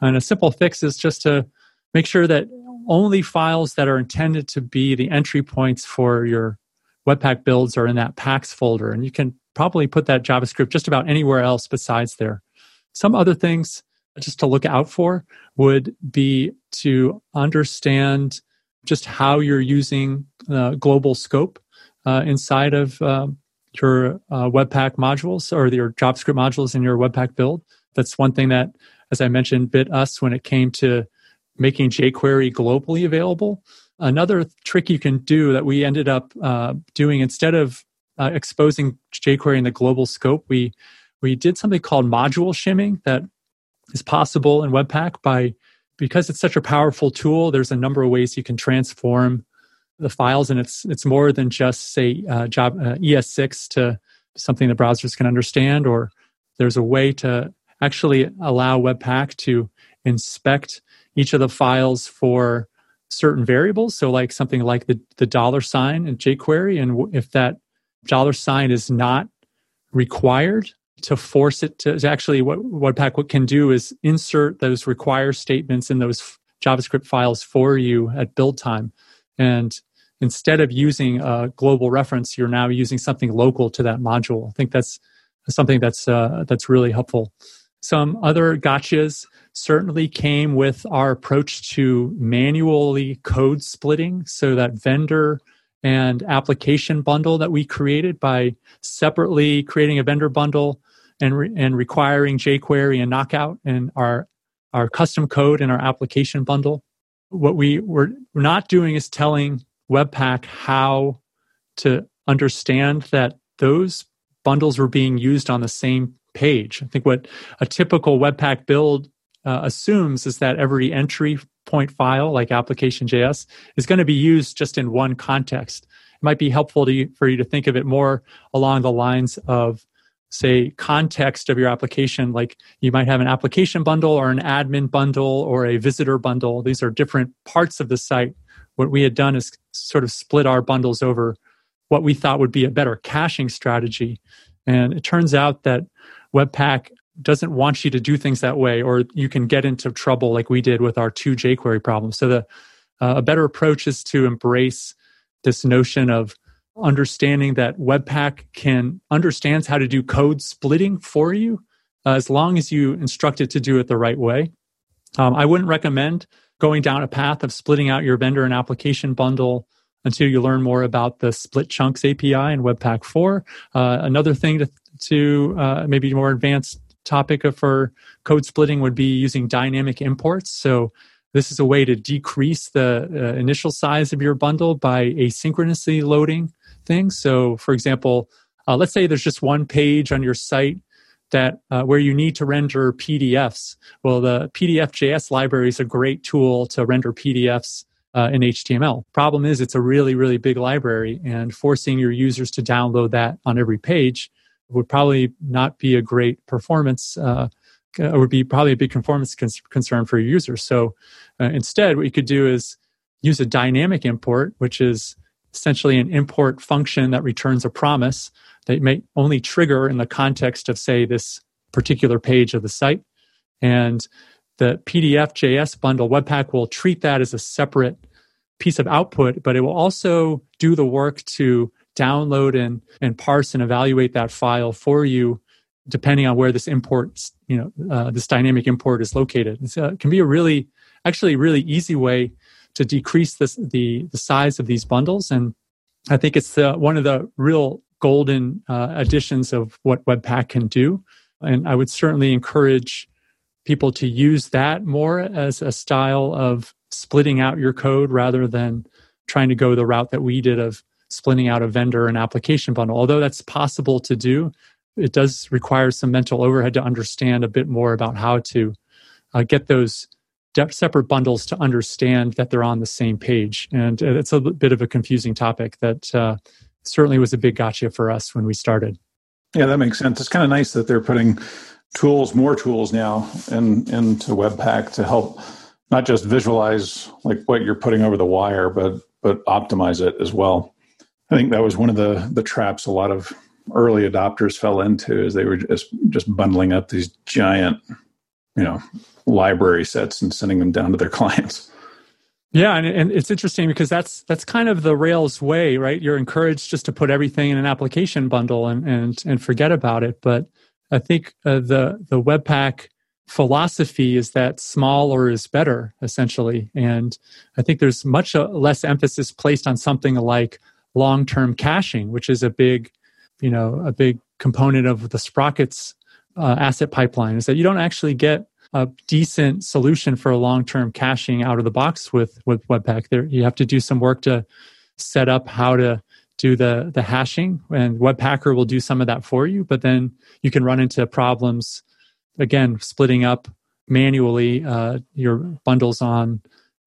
Speaker 4: And a simple fix is just to make sure that only files that are intended to be the entry points for your Webpack builds are in that packs folder. And you can probably put that JavaScript just about anywhere else besides there. Some other things just to look out for would be to understand just how you're using uh, global scope uh, inside of um, your uh, Webpack modules or your JavaScript modules in your Webpack build. That's one thing that, as I mentioned, bit us when it came to making jQuery globally available. Another trick you can do that we ended up uh, doing instead of uh, exposing jQuery in the global scope, we we did something called module shimming that is possible in Webpack by because it's such a powerful tool. There's a number of ways you can transform the files, and it's it's more than just say uh, job uh, ES6 to something the browsers can understand, or there's a way to actually allow Webpack to inspect each of the files for certain variables. So, like something like the the dollar sign in jQuery, and if that dollar sign is not required to force it to, to actually what Webpack can do is insert those require statements in those JavaScript files for you at build time. And instead of using a global reference, you're now using something local to that module. I think that's something that's uh, that's really helpful. Some other gotchas certainly came with our approach to manually code splitting, so that vendor and application bundle that we created by separately creating a vendor bundle and, re- and requiring jQuery and Knockout and our, our custom code and our application bundle. What we were not doing is telling Webpack how to understand that those bundles were being used on the same page. I think what a typical Webpack build uh, assumes is that every entry point file, like application.js, is going to be used just in one context. It might be helpful to you, for you to think of it more along the lines of say context of your application like you might have an application bundle or an admin bundle or a visitor bundle these are different parts of the site what we had done is sort of split our bundles over what we thought would be a better caching strategy and it turns out that webpack doesn't want you to do things that way or you can get into trouble like we did with our two jquery problems so the uh, a better approach is to embrace this notion of understanding that Webpack can understands how to do code splitting for you uh, as long as you instruct it to do it the right way. Um, I wouldn't recommend going down a path of splitting out your vendor and application bundle until you learn more about the split chunks API in Webpack 4. Uh, another thing to, to uh, maybe more advanced topic for code splitting would be using dynamic imports. So this is a way to decrease the uh, initial size of your bundle by asynchronously loading things. So, for example, uh, let's say there's just one page on your site that uh, where you need to render PDFs. Well, the PDF.js library is a great tool to render PDFs uh, in HTML. Problem is, it's a really, really big library, and forcing your users to download that on every page would probably not be a great performance. Uh, uh would be probably a big performance concern for your users. So uh, instead, what you could do is use a dynamic import, which is essentially an import function that returns a promise that may only trigger in the context of, say, this particular page of the site. And the PDF JS bundle, Webpack will treat that as a separate piece of output, but it will also do the work to download and, and parse and evaluate that file for you depending on where this import you know uh, this dynamic import is located. Uh, it can be a really actually really easy way to decrease this, the the size of these bundles. And i think it's the, one of the real golden uh, additions of what webpack can do. And i would certainly encourage people to use that more as a style of splitting out your code rather than trying to go the route that we did of splitting out a vendor and application bundle although that's possible to do it does require some mental overhead to understand a bit more about how to uh, get those separate bundles to understand that they're on the same page. And it's a bit of a confusing topic that uh, certainly was a big gotcha for us when we started.
Speaker 2: Yeah, that makes sense. It's kind of nice that they're putting tools, more tools now, in, into Webpack to help not just visualize like what you're putting over the wire, but but optimize it as well. I think that was one of the the traps a lot of early adopters fell into is they were just just bundling up these giant, you know, library sets and sending them down to their clients.
Speaker 4: Yeah, and, and it's interesting because that's that's kind of the Rails way, right? You're encouraged just to put everything in an application bundle and and and forget about it. But I think uh, the the Webpack philosophy is that smaller is better, essentially. And I think there's much uh, less emphasis placed on something like long term caching, which is a big you know a big component of the sprockets uh, asset pipeline is that you don't actually get a decent solution for a long-term caching out of the box with with webpack. There you have to do some work to set up how to do the the hashing and webpacker will do some of that for you but then you can run into problems again splitting up manually uh, your bundles on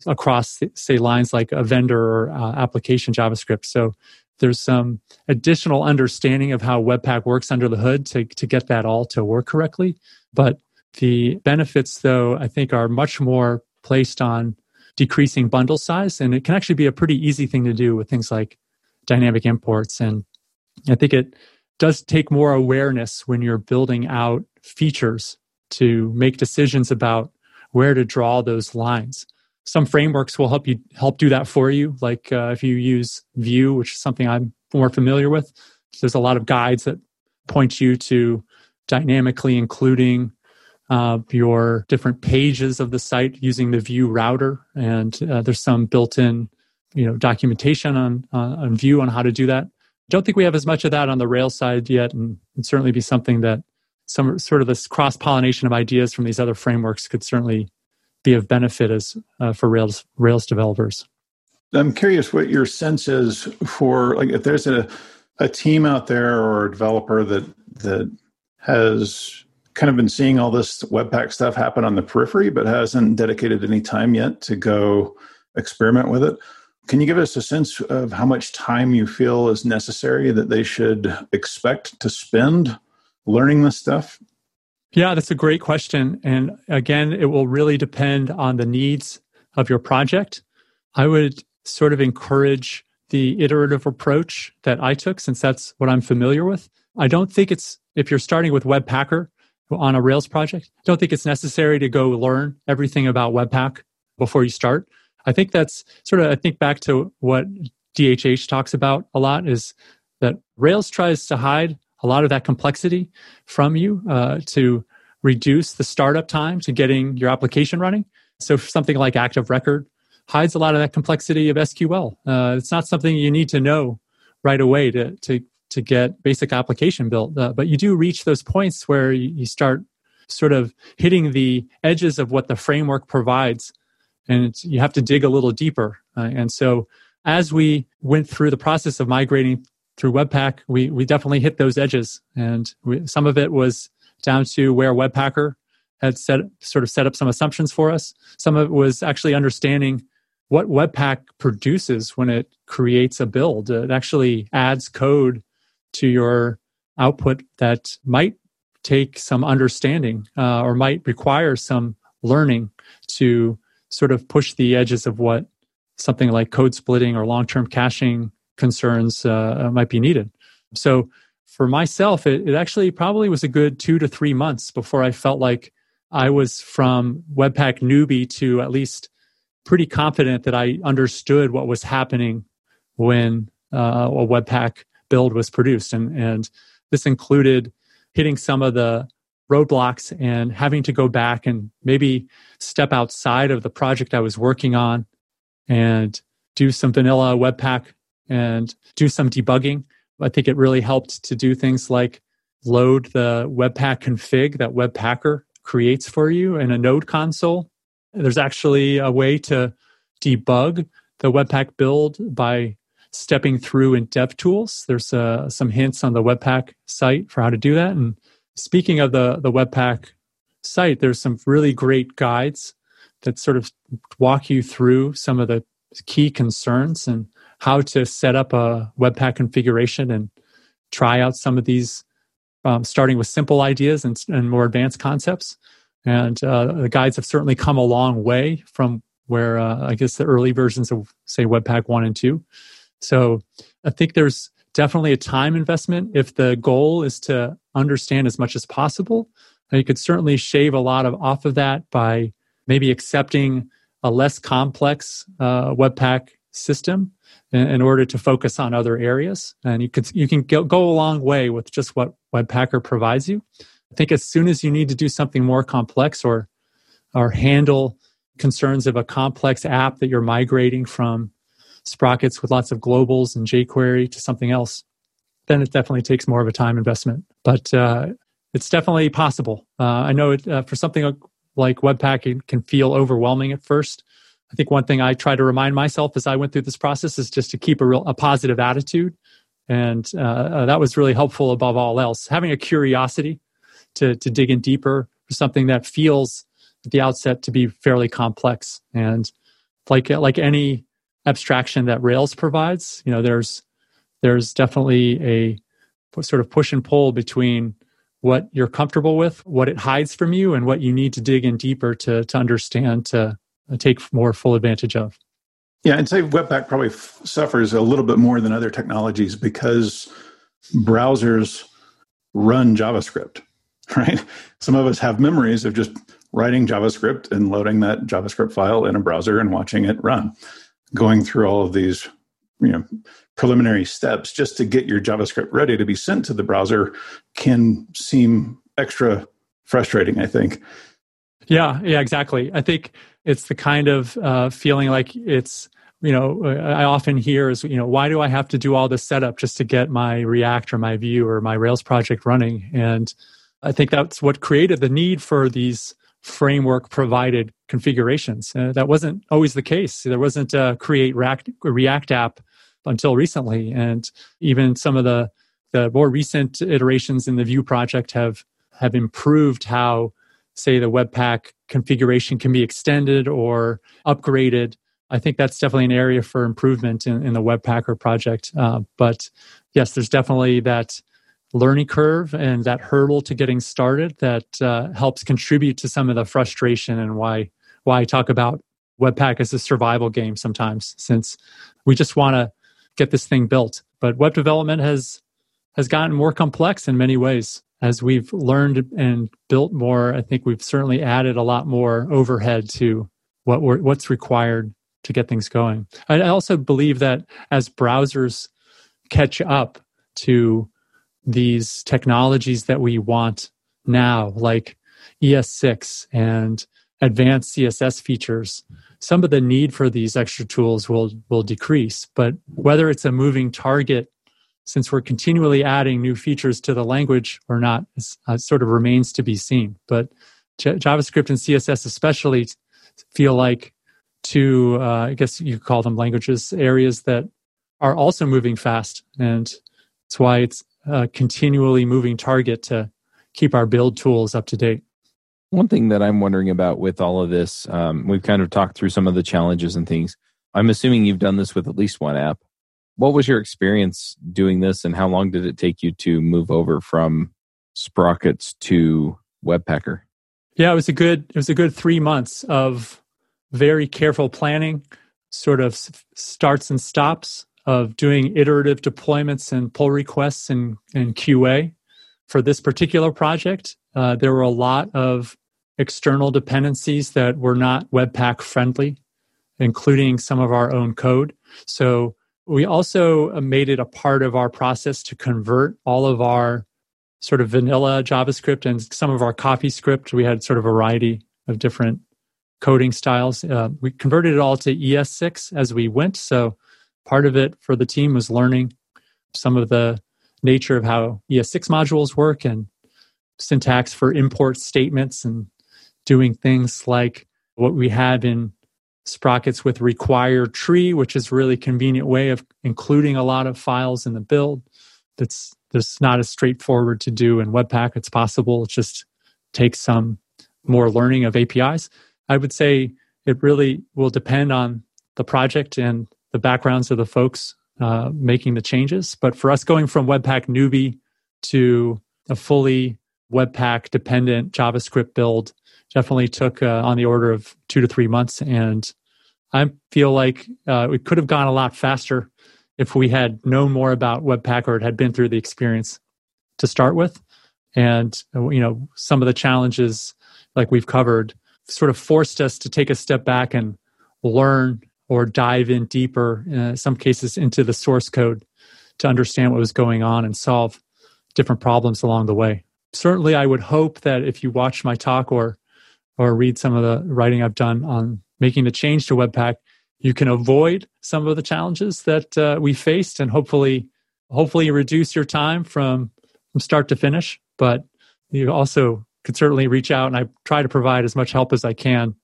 Speaker 4: across say lines like a vendor or uh, application javascript so there's some additional understanding of how Webpack works under the hood to, to get that all to work correctly. But the benefits, though, I think are much more placed on decreasing bundle size. And it can actually be a pretty easy thing to do with things like dynamic imports. And I think it does take more awareness when you're building out features to make decisions about where to draw those lines some frameworks will help you help do that for you. Like uh, if you use vue which is something i'm more familiar with there's a lot of guides that point you to dynamically including uh, your different pages of the site using the vue router. And uh, there's some built-in you know documentation on on vue on how to do that. Don't think we have as much of that on the rails side yet. And it'd certainly be something that some sort of this cross pollination of ideas from these other frameworks could certainly be of benefit as uh, for Rails Rails developers.
Speaker 2: I'm curious what your sense is for like if there's a a team out there or a developer that that has kind of been seeing all this webpack stuff happen on the periphery but hasn't dedicated any time yet to go experiment with it can you give us a sense of how much time you feel is necessary that they should expect to spend learning this stuff
Speaker 4: yeah, that's a great question. And again, it will really depend on the needs of your project. I would sort of encourage the iterative approach that I took since that's what I'm familiar with. I don't think it's, if you're starting with Webpacker on a Rails project, I don't think it's necessary to go learn everything about Webpack before you start. I think that's sort of, I think back to what DHH talks about a lot is that Rails tries to hide a lot of that complexity from you uh, to reduce the startup time to getting your application running. So something like Active Record hides a lot of that complexity of SQL. Uh, it's not something you need to know right away to to to get basic application built, uh, but you do reach those points where you, you start sort of hitting the edges of what the framework provides, and you have to dig a little deeper. Uh, and so, as we went through the process of migrating through Webpack, we we definitely hit those edges, and we, some of it was down to where Webpacker had set sort of set up some assumptions for us. Some of it was actually understanding what Webpack produces when it creates a build. It actually adds code to your output that might take some understanding uh, or might require some learning to sort of push the edges of what something like code splitting or long term caching concerns uh, might be needed. So for myself, it, it actually probably was a good two to three months before I felt like I was from Webpack newbie to at least pretty confident that I understood what was happening when uh, a Webpack build was produced. And, and this included hitting some of the roadblocks and having to go back and maybe step outside of the project I was working on and do some vanilla Webpack and do some debugging. I think it really helped to do things like load the Webpack config that Webpacker creates for you in a node console. There's actually a way to debug the Webpack build by stepping through in DevTools. There's uh, some hints on the Webpack site for how to do that. And speaking of the, the Webpack site, there's some really great guides that sort of walk you through some of the key concerns and how to set up a Webpack configuration and try out some of these, um, starting with simple ideas and, and, more advanced concepts. And uh, the guides have certainly come a long way from where uh, I guess the early versions of, say, Webpack 1 and 2. So I think there's definitely a time investment. If the goal is to understand as much as possible, you could certainly shave a lot of off of that by maybe accepting a less complex uh, Webpack system in, order to focus on other areas. And you could you can go, go a long way with just what Webpacker provides you. I think as soon as you need to do something more complex or or handle concerns of a complex app that you're migrating from sprockets with lots of globals and jQuery to something else, then it definitely takes more of a time investment. But uh, it's definitely possible. Uh, I know it, uh, for something like Webpack, it can feel overwhelming at first. I think one thing I try to remind myself as I went through this process is just to keep a real a positive attitude, and uh, uh, that was really helpful above all else. Having a curiosity to to dig in deeper for something that feels at the outset to be fairly complex, and like like any abstraction that Rails provides, you know, there's there's definitely a sort of push and pull between what you're comfortable with, what it hides from you, and what you need to dig in deeper to to understand to Uh, take more full advantage of.
Speaker 2: Yeah, I'd say Webpack probably f- suffers a little bit more than other technologies because browsers run JavaScript, right? Some of us have memories of just writing JavaScript and loading that JavaScript file in a browser and watching it run, going through all of these, you know, preliminary steps just to get your JavaScript ready to be sent to the browser can seem extra frustrating, I think.
Speaker 4: Yeah, yeah, exactly. I think it's the kind of uh, feeling like it's you know i often hear is you know why do i have to do all this setup just to get my react or my vue or my rails project running? And i think that's what created the need for these framework provided configurations. Uh, that wasn't always the case. There wasn't a create react, react app until recently. And even some of the the more recent iterations in the vue project have have improved how say the Webpack configuration can be extended or upgraded. I think that's definitely an area for improvement in, in the Webpacker project. Uh, but yes, there's definitely that learning curve and that hurdle to getting started that uh, helps contribute to some of the frustration and why why I talk about Webpack as a survival game sometimes, since we just want to get this thing built. But web development has has gotten more complex in many ways as we've learned and built more, I think we've certainly added a lot more overhead to what what's required to get things going. I also believe that as browsers catch up to these technologies that we want now, like ES6 and advanced CSS features, some of the need for these extra tools will will decrease. But whether it's a moving target since we're continually adding new features to the language or not uh, sort of remains to be seen. But J- JavaScript and CSS especially feel like two, uh, I guess you could call them languages, areas that are also moving fast. And that's why it's a continually moving target to keep our build tools up to date.
Speaker 1: One thing that I'm wondering about with all of this, um, we've kind of talked through some of the challenges and things. I'm assuming you've done this with at least one app what was your experience doing this and how long did it take you to move over from sprockets to webpacker
Speaker 4: yeah it was a good it was a good three months of very careful planning sort of starts and stops of doing iterative deployments and pull requests and, and QA for this particular project. Uh, there were a lot of external dependencies that were not Webpack friendly, including some of our own code. So we also made it a part of our process to convert all of our sort of vanilla JavaScript and some of our CoffeeScript. We had sort of a variety of different coding styles. Uh, we converted it all to ES6 as we went. So part of it for the team was learning some of the nature of how ES6 modules work and syntax for import statements and doing things like what we have in sprockets with require tree, which is a really convenient way of including a lot of files in the build. That's that's not as straightforward to do in Webpack. It's possible. It just takes some more learning of APIs. I would say it really will depend on the project and the backgrounds of the folks uh, making the changes. But for us going from Webpack newbie to a fully Webpack dependent JavaScript build definitely took uh, on the order of two to three months. And I feel like uh, we could have gone a lot faster if we had known more about Webpack or had been through the experience to start with. And, you know, some of the challenges like we've covered sort of forced us to take a step back and learn or dive in deeper, in uh, some cases, into the source code to understand what was going on and solve different problems along the way. Certainly, I would hope that if you watch my talk or or read some of the writing I've done on making the change to Webpack, you can avoid some of the challenges that uh, we faced, and hopefully, hopefully reduce your time from from start to finish. But you also could certainly reach out, and I try to provide as much help as I can,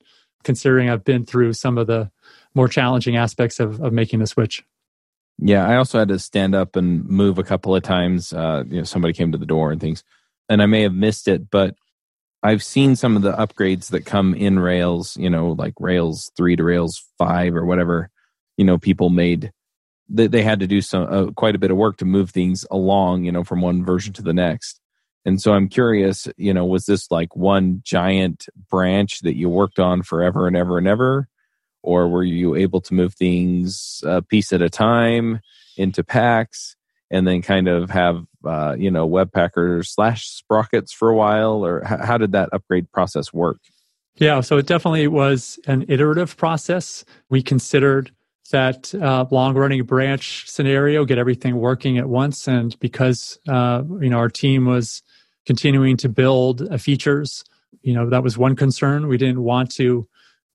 Speaker 4: considering I've been through some of the more challenging aspects of, of making the switch.
Speaker 1: Yeah, I also had to stand up and move a couple of times. Uh, you know, somebody came to the door and things, and I may have missed it, but I've seen some of the upgrades that come in Rails, you know, like Rails 3 to Rails 5 or whatever, you know, people made. They, they had to do some uh, quite a bit of work to move things along, you know, from one version to the next. And so I'm curious, you know, was this like one giant branch that you worked on forever and ever and ever? Or were you able to move things a piece at a time into packs and then kind of have uh, you know webpacker slash sprockets for a while or h- how did that upgrade process work?
Speaker 4: Yeah so it definitely was an iterative process. We considered that uh, long running branch scenario get everything working at once and because uh, you know our team was continuing to build uh, features you know that was one concern. We didn't want to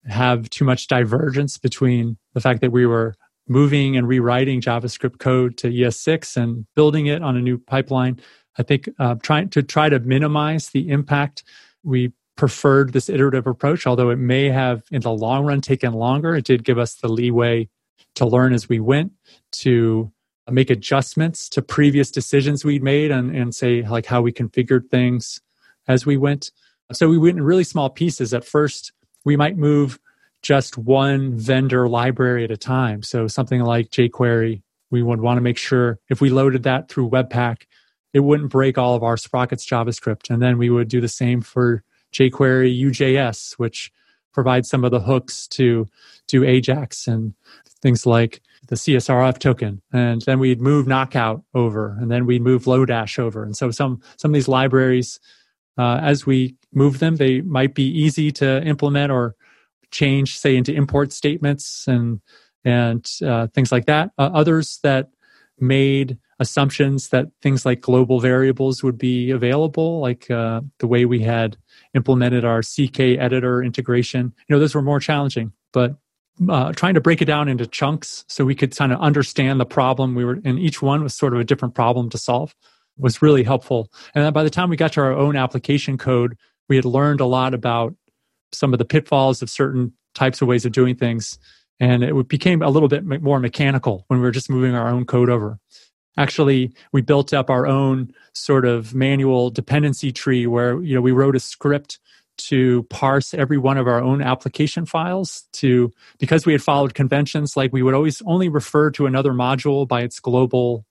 Speaker 4: have too much divergence between the fact that we were moving and rewriting JavaScript code to ES6 and building it on a new pipeline. I think uh, trying to try to minimize the impact, we preferred this iterative approach, although it may have in the long run taken longer. It did give us the leeway to learn as we went, to make adjustments to previous decisions we'd made and, and say like how we configured things as we went. So we went in really small pieces. At first, we might move just one vendor library at a time. So something like jQuery, we would want to make sure if we loaded that through Webpack, it wouldn't break all of our sprockets JavaScript. And then we would do the same for jQuery UJS, which provides some of the hooks to do Ajax and things like the CSRF token. And then we'd move Knockout over, and then we'd move Lodash over. And so some some of these libraries, uh, as we move them, they might be easy to implement or change, say, into import statements and and uh, things like that. Uh, others that made assumptions that things like global variables would be available, like uh, the way we had implemented our CK editor integration. You know, those were more challenging, but uh, trying to break it down into chunks so we could kind of understand the problem we were, and each one was sort of a different problem to solve, was really helpful. And by the time we got to our own application code, we had learned a lot about some of the pitfalls of certain types of ways of doing things. And it became a little bit more mechanical when we were just moving our own code over. Actually, we built up our own sort of manual dependency tree where you know we wrote a script to parse every one of our own application files to because we had followed conventions like we would always only refer to another module by its global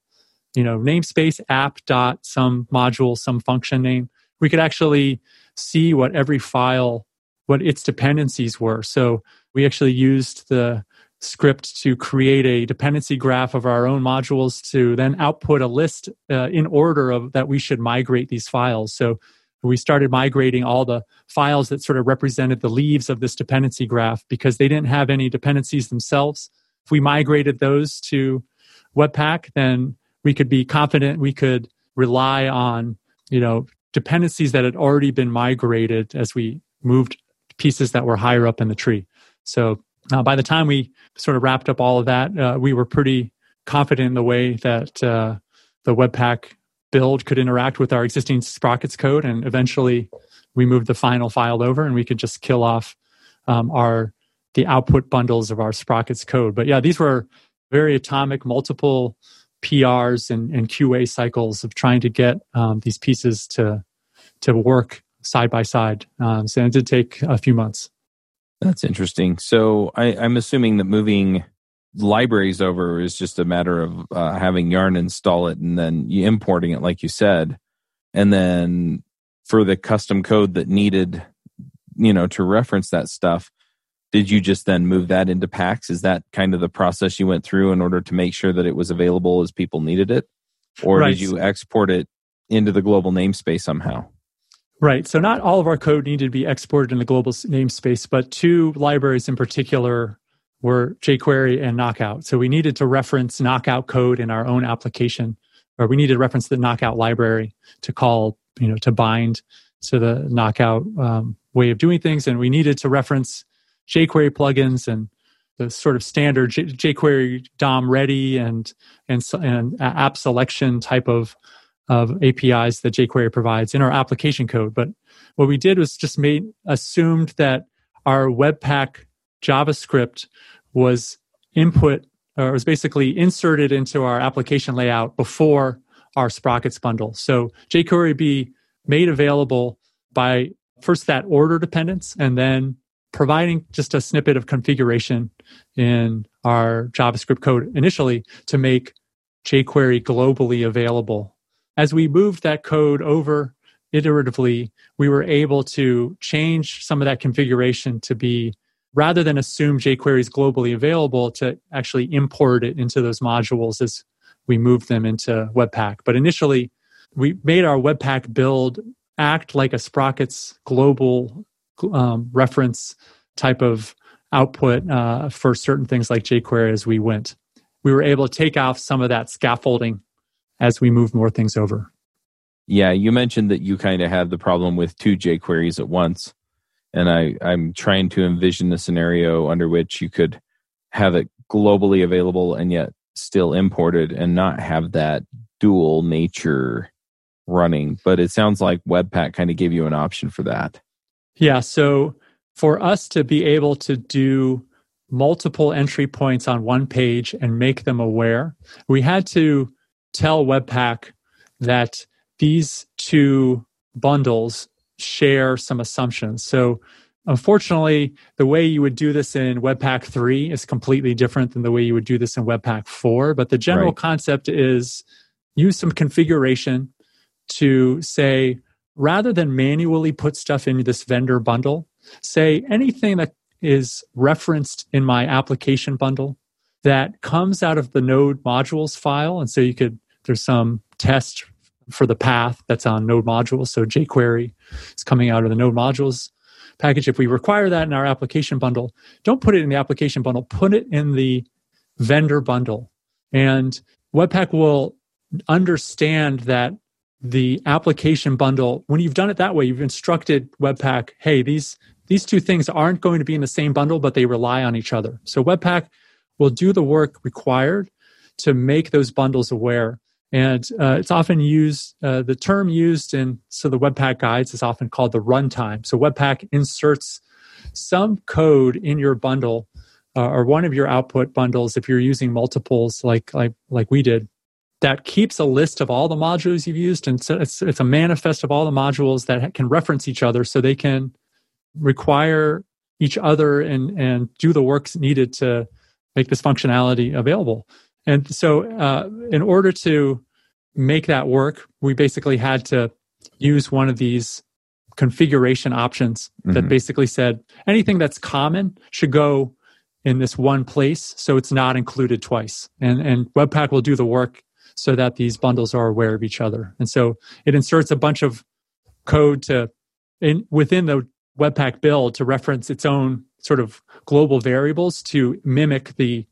Speaker 4: you know namespace app dot some module some function name we could actually see what every file what its dependencies were. So we actually used the script to create a dependency graph of our own modules to then output a list uh, in order of that we should migrate these files. So we started migrating all the files that sort of represented the leaves of this dependency graph because they didn't have any dependencies themselves. If we migrated those to Webpack, then we could be confident we could rely on, you know, dependencies that had already been migrated as we moved pieces that were higher up in the tree. So uh, by the time we sort of wrapped up all of that, uh, we were pretty confident in the way that uh, the Webpack build could interact with our existing sprockets code and eventually we moved the final file over and we could just kill off um, our the output bundles of our sprockets code but yeah these were very atomic multiple prs and, and qa cycles of trying to get um, these pieces to to work side by side um, so it did take a few months.
Speaker 1: That's interesting. So I, i'm assuming that moving libraries over is just a matter of uh, having yarn install it and then you importing it like you said and then for the custom code that needed you know to reference that stuff did you just then move that into packs? Is that kind of the process you went through in order to make sure that it was available as people needed it? Or right. did you export it into the global namespace somehow
Speaker 4: Right. So not all of our code needed to be exported in the global namespace, but two libraries in particular were jQuery and Knockout. So we needed to reference Knockout code in our own application, or we needed to reference the Knockout library to call, you know, to bind to the Knockout um, way of doing things. And we needed to reference jQuery plugins and the sort of standard J- jQuery DOM ready and and and app selection type of of APIs that jQuery provides in our application code. But what we did was just made assumed that our Webpack JavaScript was input or was basically inserted into our application layout before our sprockets bundle. So jQuery be made available by first that order dependence and then providing just a snippet of configuration in our JavaScript code initially to make jQuery globally available. As we moved that code over iteratively, we were able to change some of that configuration to be rather than assume jQuery is globally available to actually import it into those modules as we move them into Webpack. But initially, we made our Webpack build act like a Sprockets global um, reference type of output uh, for certain things like jQuery as we went. We were able to take off some of that scaffolding as we move more things over.
Speaker 1: Yeah, you mentioned that you kind of had the problem with two jQueries at once and I, I'm trying to envision a scenario under which you could have it globally available and yet still imported and not have that dual nature running. But it sounds like Webpack kind of gave you an option for that.
Speaker 4: Yeah. So for us to be able to do multiple entry points on one page and make them aware, we had to tell Webpack that these two bundles share some assumptions. So, unfortunately, the way you would do this in Webpack 3 is completely different than the way you would do this in Webpack 4. But the general right. concept is use some configuration to say, rather than manually put stuff into this vendor bundle, say anything that is referenced in my application bundle that comes out of the node modules file. And so you could, there's some test for the path that's on node modules. So jQuery is coming out of the node modules package. If we require that in our application bundle, don't put it in the application bundle, put it in the vendor bundle. And Webpack will understand that the application bundle, when you've done it that way, you've instructed Webpack, hey, these these two things aren't going to be in the same bundle, but they rely on each other. So Webpack will do the work required to make those bundles aware and uh, it's often used, uh, the term used in so the Webpack guides is often called the runtime. So Webpack inserts some code in your bundle uh, or one of your output bundles if you're using multiples like like like we did that keeps a list of all the modules you've used and so it's, it's a manifest of all the modules that can reference each other so they can require each other and and do the works needed to make this functionality available and so, uh, in order to make that work, we basically had to use one of these configuration options that mm-hmm. basically said anything that's common should go in this one place so it's not included twice. And, and Webpack will do the work so that these bundles are aware of each other. And so it inserts a bunch of code to in within the Webpack build to reference its own sort of global variables to mimic the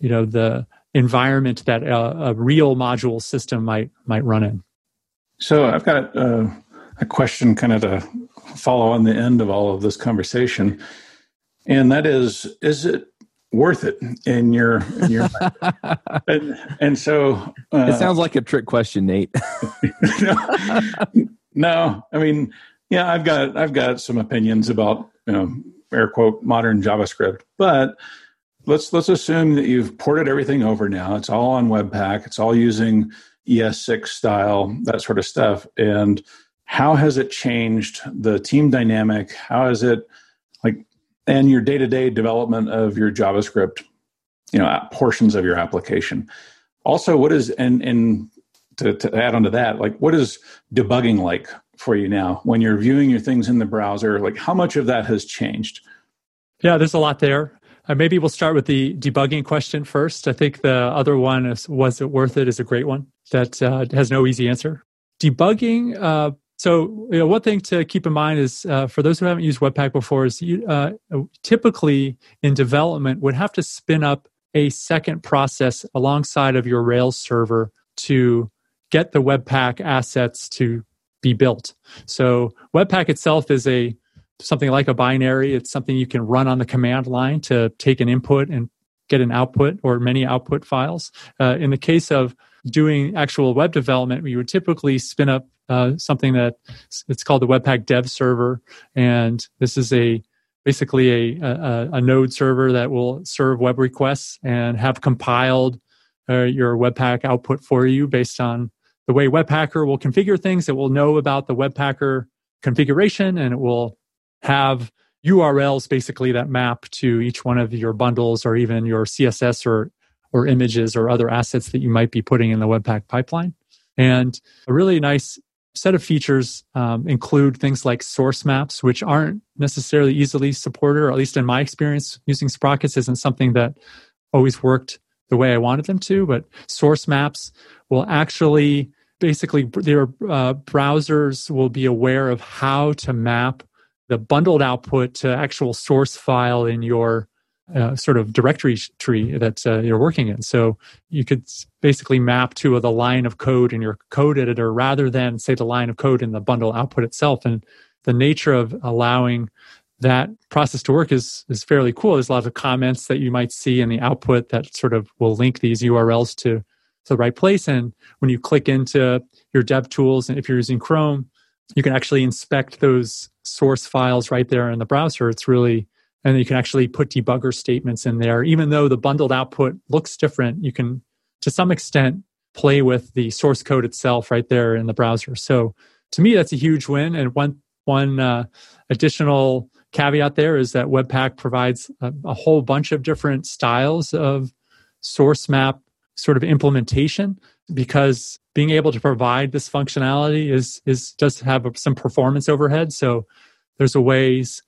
Speaker 4: you know the environment that a, a real module system might might run in.
Speaker 2: So I've got uh, a question, kind of to follow on the end of all of this conversation, and that is: Is it worth it in your in your and, and so
Speaker 1: uh, it sounds like a trick question nate.
Speaker 2: No, no i mean yeah i've got i've got some opinions about you know air quote modern javascript but let's let's assume that you've ported everything over now. It's all on webpack. It's all using es6 style that sort of stuff. And how has it changed the team dynamic? How has it like and your day-to-day development of your javascript you know portions of your application? Also what is and and to, to add on to that like what is debugging like for you now when you're viewing your things in the browser? Like how much of that has changed?
Speaker 4: Yeah there's a lot there uh, maybe we'll start with the debugging question first i think the other one is was it worth it is a great one that uh, has no easy answer debugging uh, so, you know, one thing to keep in mind is uh, for those who haven't used Webpack before, is you uh, typically in development would have to spin up a second process alongside of your Rails server to get the Webpack assets to be built. So, Webpack itself is a something like a binary. It's something you can run on the command line to take an input and get an output or many output files. Uh, in the case of doing actual web development, we would typically spin up uh, something that it's called the Webpack Dev Server, and this is a basically a, a, a node server that will serve web requests and have compiled uh, your Webpack output for you based on the way Webpacker will configure things. It will know about the Webpacker configuration, and it will have URLs basically that map to each one of your bundles or even your CSS or or images or other assets that you might be putting in the Webpack pipeline. And a really nice set of features um, include things like source maps, which aren't necessarily easily supported, or at least in my experience, using Sprockets isn't something that always worked the way I wanted them to. But source maps will actually basically, their uh, browsers will be aware of how to map the bundled output to actual source file in your uh, sort of directory tree that uh, you're working in. So you could basically map to the line of code in your code editor rather than say the line of code in the bundle output itself. And the nature of allowing that process to work is is fairly cool. There's a lot of comments that you might see in the output that sort of will link these URLs to, to the right place. And when you click into your dev tools, and if you're using Chrome, you can actually inspect those source files right there in the browser. It's really and you can actually put debugger statements in there. Even though the bundled output looks different, you can, to some extent, play with the source code itself right there in the browser. So to me, that's a huge win. And one one uh, additional caveat there is that Webpack provides a, a whole bunch of different styles of source map sort of implementation because being able to provide this functionality is is does have some performance overhead. So there's a ways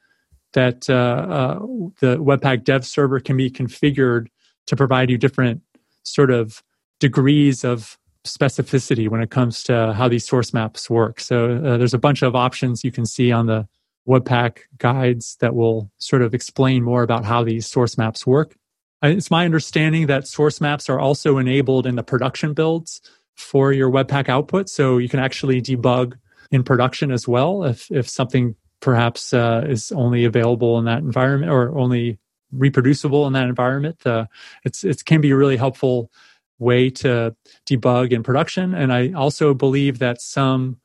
Speaker 4: that uh, uh, the Webpack dev server can be configured to provide you different sort of degrees of specificity when it comes to how these source maps work. So uh, there's a bunch of options you can see on the Webpack guides that will sort of explain more about how these source maps work. It's my understanding that source maps are also enabled in the production builds for your Webpack output. So you can actually debug in production as well if, if something perhaps uh, is only available in that environment or only reproducible in that environment. Uh, it's it can be a really helpful way to debug in production. And I also believe that some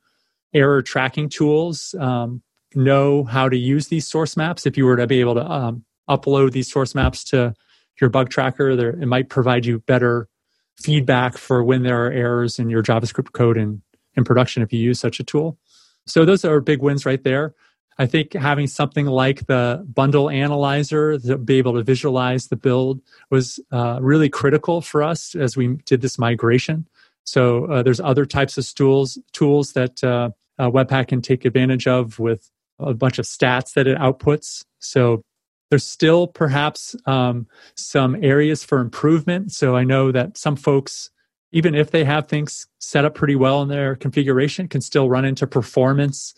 Speaker 4: error tracking tools um, know how to use these source maps. If you were to be able to um, upload these source maps to your bug tracker, there, it might provide you better feedback for when there are errors in your JavaScript code in, in production if you use such a tool. So those are big wins right there. I think having something like the bundle analyzer to be able to visualize the build was uh, really critical for us as we did this migration. So uh, there's other types of tools tools that uh, uh, Webpack can take advantage of with a bunch of stats that it outputs. So There's still perhaps um, some areas for improvement. So I know that some folks, even if they have things set up pretty well in their configuration, can still run into performance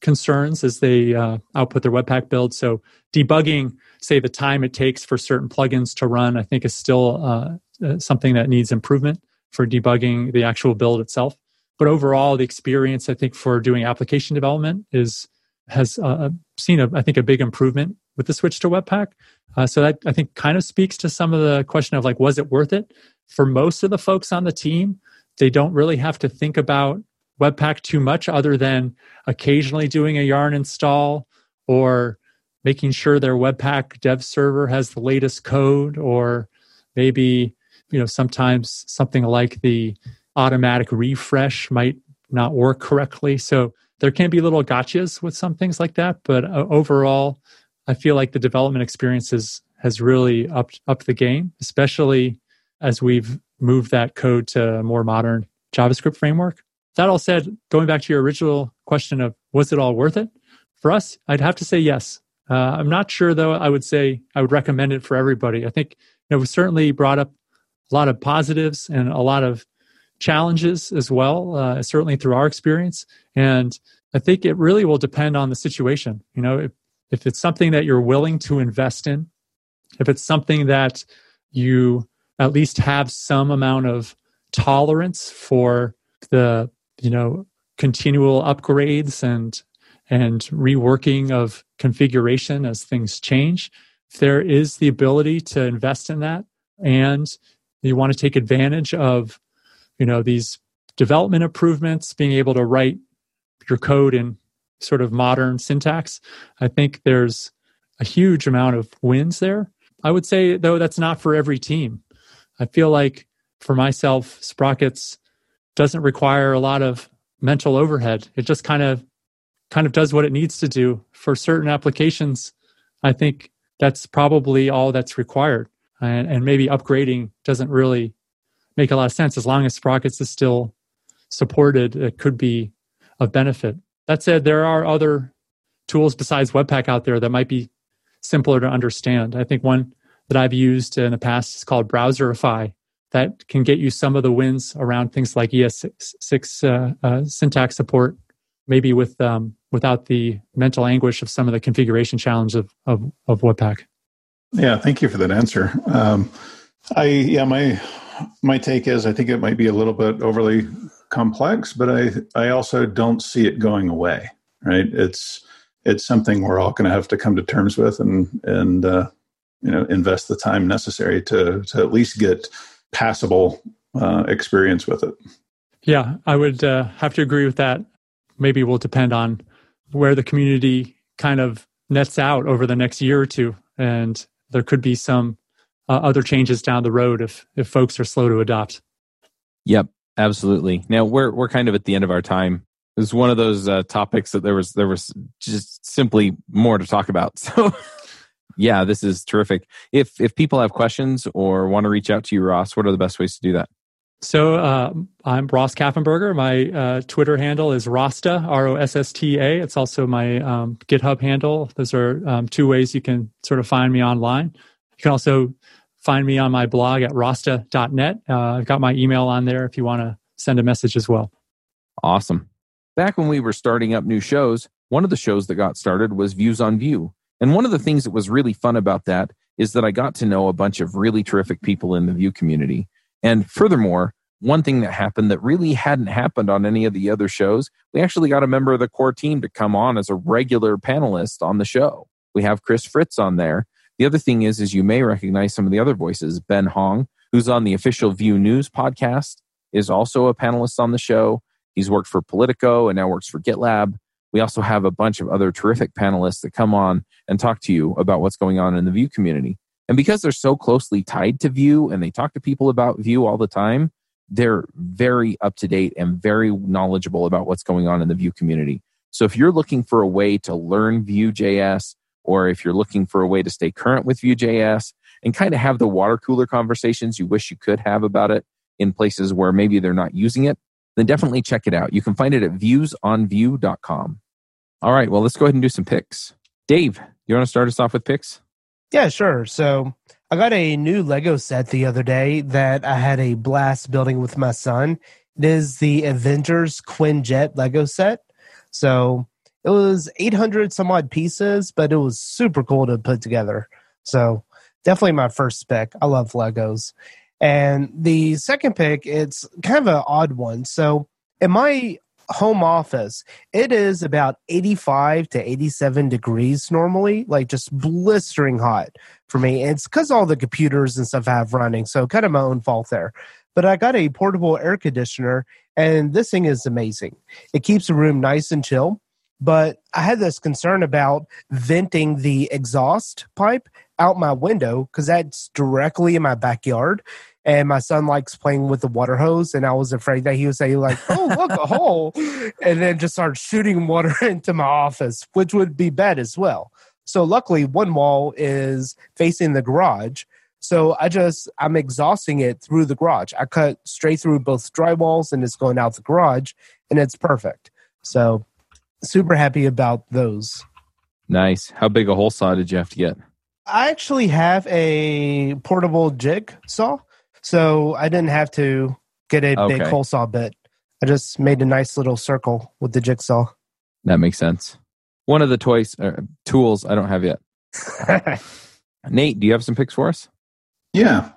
Speaker 4: concerns as they uh, output their Webpack build. So debugging, say, the time it takes for certain plugins to run, I think is still uh, uh something that needs improvement for debugging the actual build itself. But overall, the experience I think for doing application development is has uh, uh, seen a, I think a big improvement with the switch to Webpack. Uh, so that I think kind of speaks to some of the question of like, was it worth it? For most of the folks on the team, they don't really have to think about Webpack too much, other than occasionally doing a Yarn install or making sure their Webpack dev server has the latest code, or maybe you know sometimes something like the automatic refresh might not work correctly. So there can be little gotchas with some things like that, but uh, overall, I feel like the development experiences has, really upped, upped the game, especially as we've moved that code to a more modern JavaScript framework. That all said, going back to your original question of was it all worth it? For us, I'd have to say yes. Uh, I'm not sure though. I would say I would recommend it for everybody. I think you know certainly brought up a lot of positives and a lot of challenges as well, uh, certainly through our experience. And I think it really will depend on the situation. You know, if it's something that you're willing to invest in, if it's something that you at least have some amount of tolerance for the, you know, continual upgrades and and reworking of configuration as things change. If there is the ability to invest in that and you want to take advantage of you know these development improvements being able to write your code in sort of modern syntax. I think there's a huge amount of wins there. I would say though that's not for every team. I feel like for myself sprockets doesn't require a lot of mental overhead. It just kind of kind of does what it needs to do. For certain applications i think that's probably all that's required. And, and maybe upgrading doesn't really make a lot of sense. As long as Sprockets is still supported. It could be of benefit. That said, there are other tools besides Webpack out there that might be simpler to understand. I think one that I've used in the past is called Browserify that can get you some of the wins around things like ES6 uh, uh, syntax support, maybe with um, without the mental anguish of some of the configuration challenge of, of, of Webpack.
Speaker 2: Yeah, thank you for that answer. Um, I yeah, my my take is I think it might be a little bit overly complex, but I I also don't see it going away. Right? It's it's something we're all going to have to come to terms with and and uh, you know invest the time necessary to to at least get passable uh, experience with it.
Speaker 4: Yeah, I would uh, have to agree with that. Maybe will depend on where the community kind of nets out over the next year or two, and there could be some uh, other changes down the road if if folks are slow to adopt.
Speaker 1: Yep, absolutely. Now we're we're kind of at the end of our time. It was one of those uh, topics that there was there was just simply more to talk about. So yeah, this is terrific. If if people have questions or want to reach out to you, Ross, what are the best ways to do that?
Speaker 4: So uh, I'm Ross Kaffenberger. My uh, Twitter handle is Rossta, R O S S T A. It's also my um, GitHub handle. Those are um, two ways you can sort of find me online. You can also find me on my blog at rossta.net. Uh, I've got my email on there if you want to send a message as well.
Speaker 1: Awesome. Back when we were starting up new shows, one of the shows that got started was Views on Vue. And one of the things that was really fun about that is that I got to know a bunch of really terrific people in the Vue community. And furthermore, one thing that happened that really hadn't happened on any of the other shows, we actually got a member of the core team to come on as a regular panelist on the show. We have Chris Fritz on there, the other thing is, is you may recognize some of the other voices. Ben Hong, who's on the official Vue News podcast, is also a panelist on the show. He's worked for Politico and now works for GitLab. We also have a bunch of other terrific panelists that come on and talk to you about what's going on in the Vue community. And because they're so closely tied to Vue and they talk to people about Vue all the time, they're very up to date and very knowledgeable about what's going on in the Vue community. So if you're looking for a way to learn Vue.js, or if you're looking for a way to stay current with Vue.js and kind of have the water cooler conversations you wish you could have about it in places where maybe they're not using it, then definitely check it out. You can find it at viewsonvue.com. All right, well, let's go ahead and do some picks. Dave, you want to start us off with picks?
Speaker 5: Yeah, sure. So I got a new Lego set the other day that I had a blast building with my son. It is the Avengers Quinjet Lego set. So it was 800 some odd pieces, but it was super cool to put together. So definitely my first spec. I love Legos. And the second pick, it's kind of an odd one. So in my home office, it is about 85 to 87 degrees normally, like just blistering hot for me. It's because all the computers and stuff I have running. So kind of my own fault there. But I got a portable air conditioner, and this thing is amazing. It keeps the room nice and chill. But I had this concern about venting the exhaust pipe out my window because that's directly in my backyard and my son likes playing with the water hose and i was afraid that he would say like oh look a hole and then just start shooting water into my office which would be bad as well. So luckily one wall is facing the garage so i just i'm exhausting it through the garage. I cut straight through both drywalls and it's going out the garage and it's perfect. So super happy about those
Speaker 1: Nice. How big a hole saw did you have to get?
Speaker 5: I actually have a portable jig saw, so I didn't have to get a big hole saw bit. I just made a nice little circle with the jigsaw.
Speaker 1: That makes sense. One of the toys, uh, tools I don't have yet. Nate, do you have some picks for us?
Speaker 2: Yeah.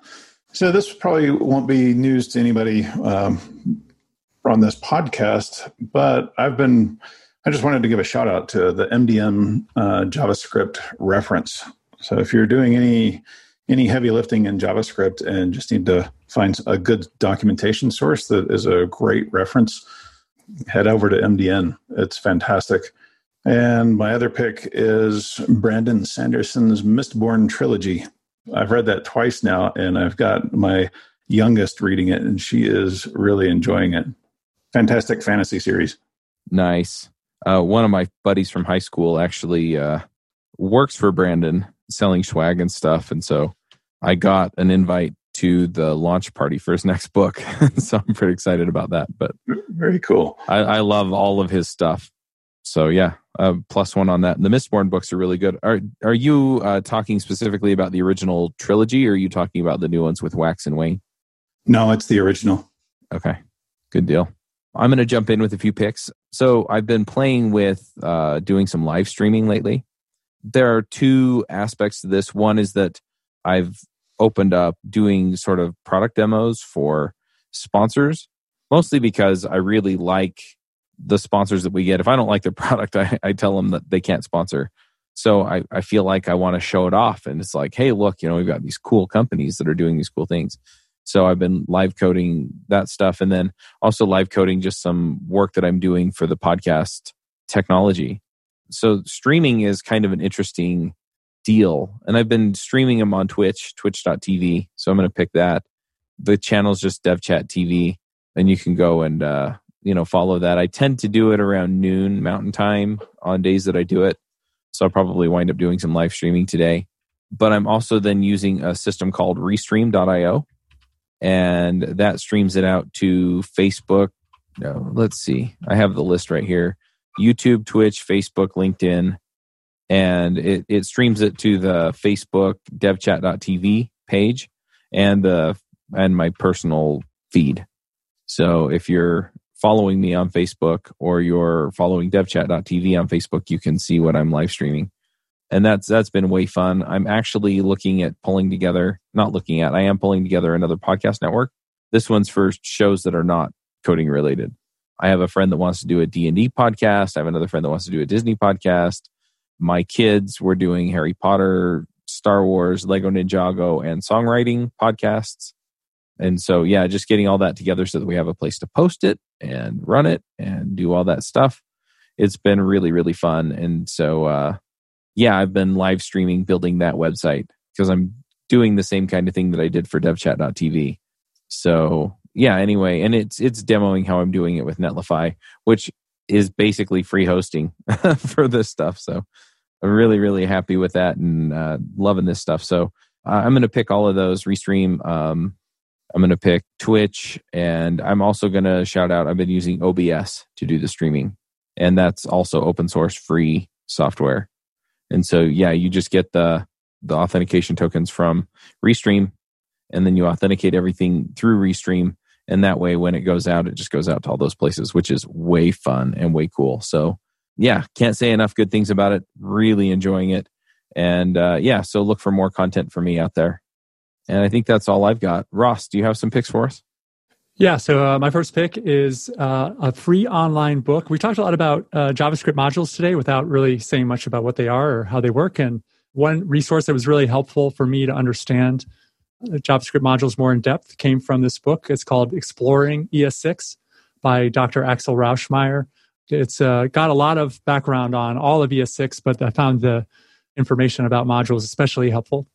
Speaker 2: So this probably won't be news to anybody um, on this podcast, but I've been, I just wanted to give a shout out to the MDN uh, JavaScript reference. So if you're doing any any heavy lifting in JavaScript and just need to find a good documentation source that is a great reference, head over to MDN. It's fantastic. And my other pick is Brandon Sanderson's Mistborn trilogy. I've read that twice now, and I've got my youngest reading it, and she is really enjoying it. Fantastic fantasy series.
Speaker 1: Nice. Uh, one of my buddies from high school actually uh, works for Brandon selling swag and stuff. And so I got an invite to the launch party for his next book. so I'm pretty excited about that. But
Speaker 2: Very cool.
Speaker 1: I, I love all of his stuff. So yeah, uh, plus one on that. The Mistborn books are really good. Are are you uh, talking specifically about the original trilogy, or are you talking about the new ones with Wax and Wayne?
Speaker 2: No, it's the original.
Speaker 1: Okay, good deal. I'm going to jump in with a few picks. So I've been playing with uh, doing some live streaming lately. There are two aspects to this. One is that I've opened up doing sort of product demos for sponsors, mostly because I really like the sponsors that we get. If I don't like their product, I, I tell them that they can't sponsor. So I, I feel like I want to show it off. And it's like, hey, look, you know, we've got these cool companies that are doing these cool things. So I've been live coding that stuff and then also live coding just some work that I'm doing for the podcast technology. So streaming is kind of an interesting deal. And I've been streaming them on Twitch, twitch.tv. So I'm going to pick that. The channel's just DevChat TV and you can go and uh, you know follow that. I tend to do it around noon mountain time on days that I do it. So I'll probably wind up doing some live streaming today. But I'm also then using a system called restream.io and that streams it out to Facebook. No, let's see. I have the list right here. YouTube, Twitch, Facebook, LinkedIn, and it, it streams it to the Facebook devchat.tv page and the and my personal feed. So if you're following me on Facebook or you're following devchat.tv on Facebook, you can see what I'm live streaming. And that's that's been way fun. I'm actually looking at pulling together, not looking at, I am pulling together another podcast network. This one's for shows that are not coding related. I have a friend that wants to do a D&D podcast. I have another friend that wants to do a Disney podcast. My kids were doing Harry Potter, Star Wars, Lego Ninjago, and songwriting podcasts. And so, yeah, just getting all that together so that we have a place to post it and run it and do all that stuff. It's been really, really fun. And so, uh, yeah, I've been live streaming building that website because I'm doing the same kind of thing that I did for devchat.tv. So, yeah, anyway, and it's it's demoing how I'm doing it with Netlify, which is basically free hosting for this stuff. So, I'm really, really happy with that and uh, loving this stuff. So, uh, I'm going to pick all of those, restream. Um, I'm going to pick Twitch, and I'm also going to shout out. I've been using OBS to do the streaming, and that's also open source free software. And so, yeah, you just get the the authentication tokens from Restream, and then you authenticate everything through Restream. And that way, when it goes out, it just goes out to all those places, which is way fun and way cool. So, yeah, can't say enough good things about it. Really enjoying it. And uh, yeah, so look for more content for me out there. And I think that's all I've got. Ross, do you have some picks for us?
Speaker 4: Yeah, so uh, my first pick is uh, a free online book. We talked a lot about uh, JavaScript modules today without really saying much about what they are or how they work. And one resource that was really helpful for me to understand uh, JavaScript modules more in depth came from this book. It's called Exploring ES6 by Dr. Axel Rauschmayer. It's uh, got a lot of background on all of ES6, but I found the information about modules especially helpful.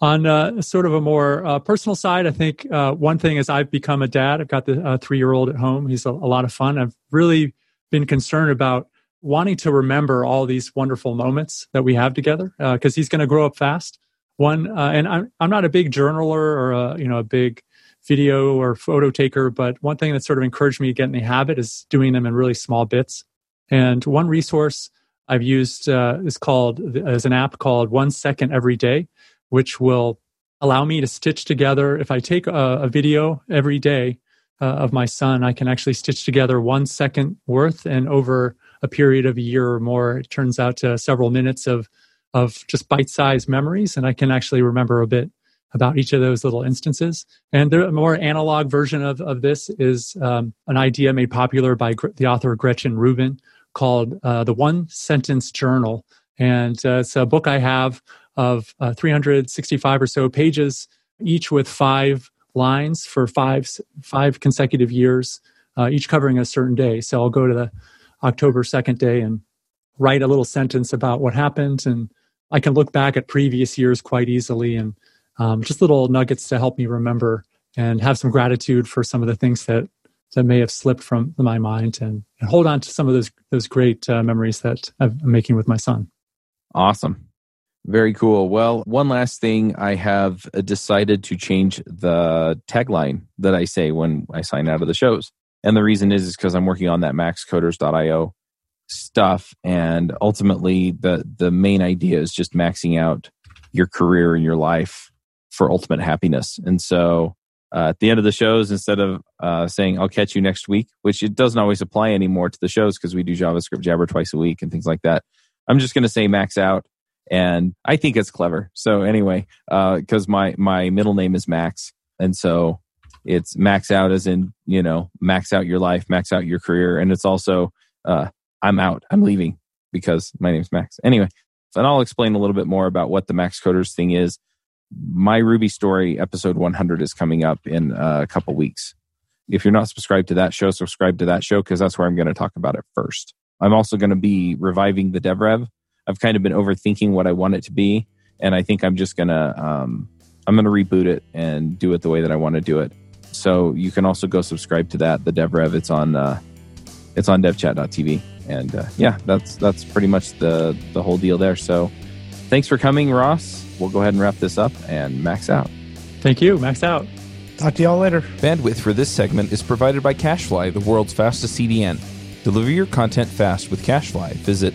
Speaker 4: On uh, sort of a more uh, personal side, I think uh, one thing is I've become a dad. I've got the uh, three year old at home. He's a, a, lot of fun. I've really been concerned about wanting to remember all these wonderful moments that we have together because uh, he's going to grow up fast. One, uh, and I'm I'm not a big journaler or a, you know a big video or photo taker, but one thing that sort of encouraged me to get in the habit is doing them in really small bits. And one resource I've used is called as an app called One Second Every Day which will allow me to stitch together. If I take a, a video every day uh, of my son, I can actually stitch together one second worth, and over a period of a year or more, it turns out to several minutes of of just bite-sized memories, and I can actually remember a bit about each of those little instances. And the more analog version of, of this is um, an idea made popular by the author Gretchen Rubin called uh, the One Sentence Journal. And uh, it's a book I have of uh, 365 or so pages, each with five lines for five five consecutive years, uh, each covering a certain day. So I'll go to the October 2nd day and write a little sentence about what happened, and I can look back at previous years quite easily, and um, just little nuggets to help me remember and have some gratitude for some of the things that that may have slipped from my mind, and, and hold on to some of those those great uh, memories that I'm making with my son.
Speaker 1: Awesome. Very cool. Well, one last thing, I have decided to change the tagline that I say when I sign out of the shows. And the reason is is because I'm working on that maxcoders.io stuff and ultimately the the main idea is just maxing out your career and your life for ultimate happiness. And so uh, at the end of the shows, instead of uh, saying "I'll catch you next week," which it doesn't always apply anymore to the shows because we do JavaScript Jabber twice a week and things like that, I'm just going to say max out and I think it's clever. So anyway, because uh, my my middle name is Max, and so it's max out as in you know max out your life, max out your career, and it's also uh, I'm out, I'm leaving because my name's Max. Anyway, and I'll explain a little bit more about what the Max Coders thing is. My Ruby story episode 100 is coming up in a couple weeks. If you're not subscribed to that show, subscribe to that show because that's where I'm going to talk about it first. I'm also going to be reviving the DevRev I've kind of been overthinking what I want it to be, and I think I'm just gonna um, I'm gonna reboot it and do it the way that I want to do it. So you can also go subscribe to that. The DevRev, it's on uh, it's on devchat.tv, and uh, yeah, that's that's pretty much the the whole deal there. So thanks for coming, Ross. We'll go ahead and wrap this up and max out.
Speaker 4: Thank you, max out.
Speaker 5: Talk to y'all later.
Speaker 1: Bandwidth for this segment is provided by CacheFly, the world's fastest CDN. Deliver your content fast with CacheFly. Visit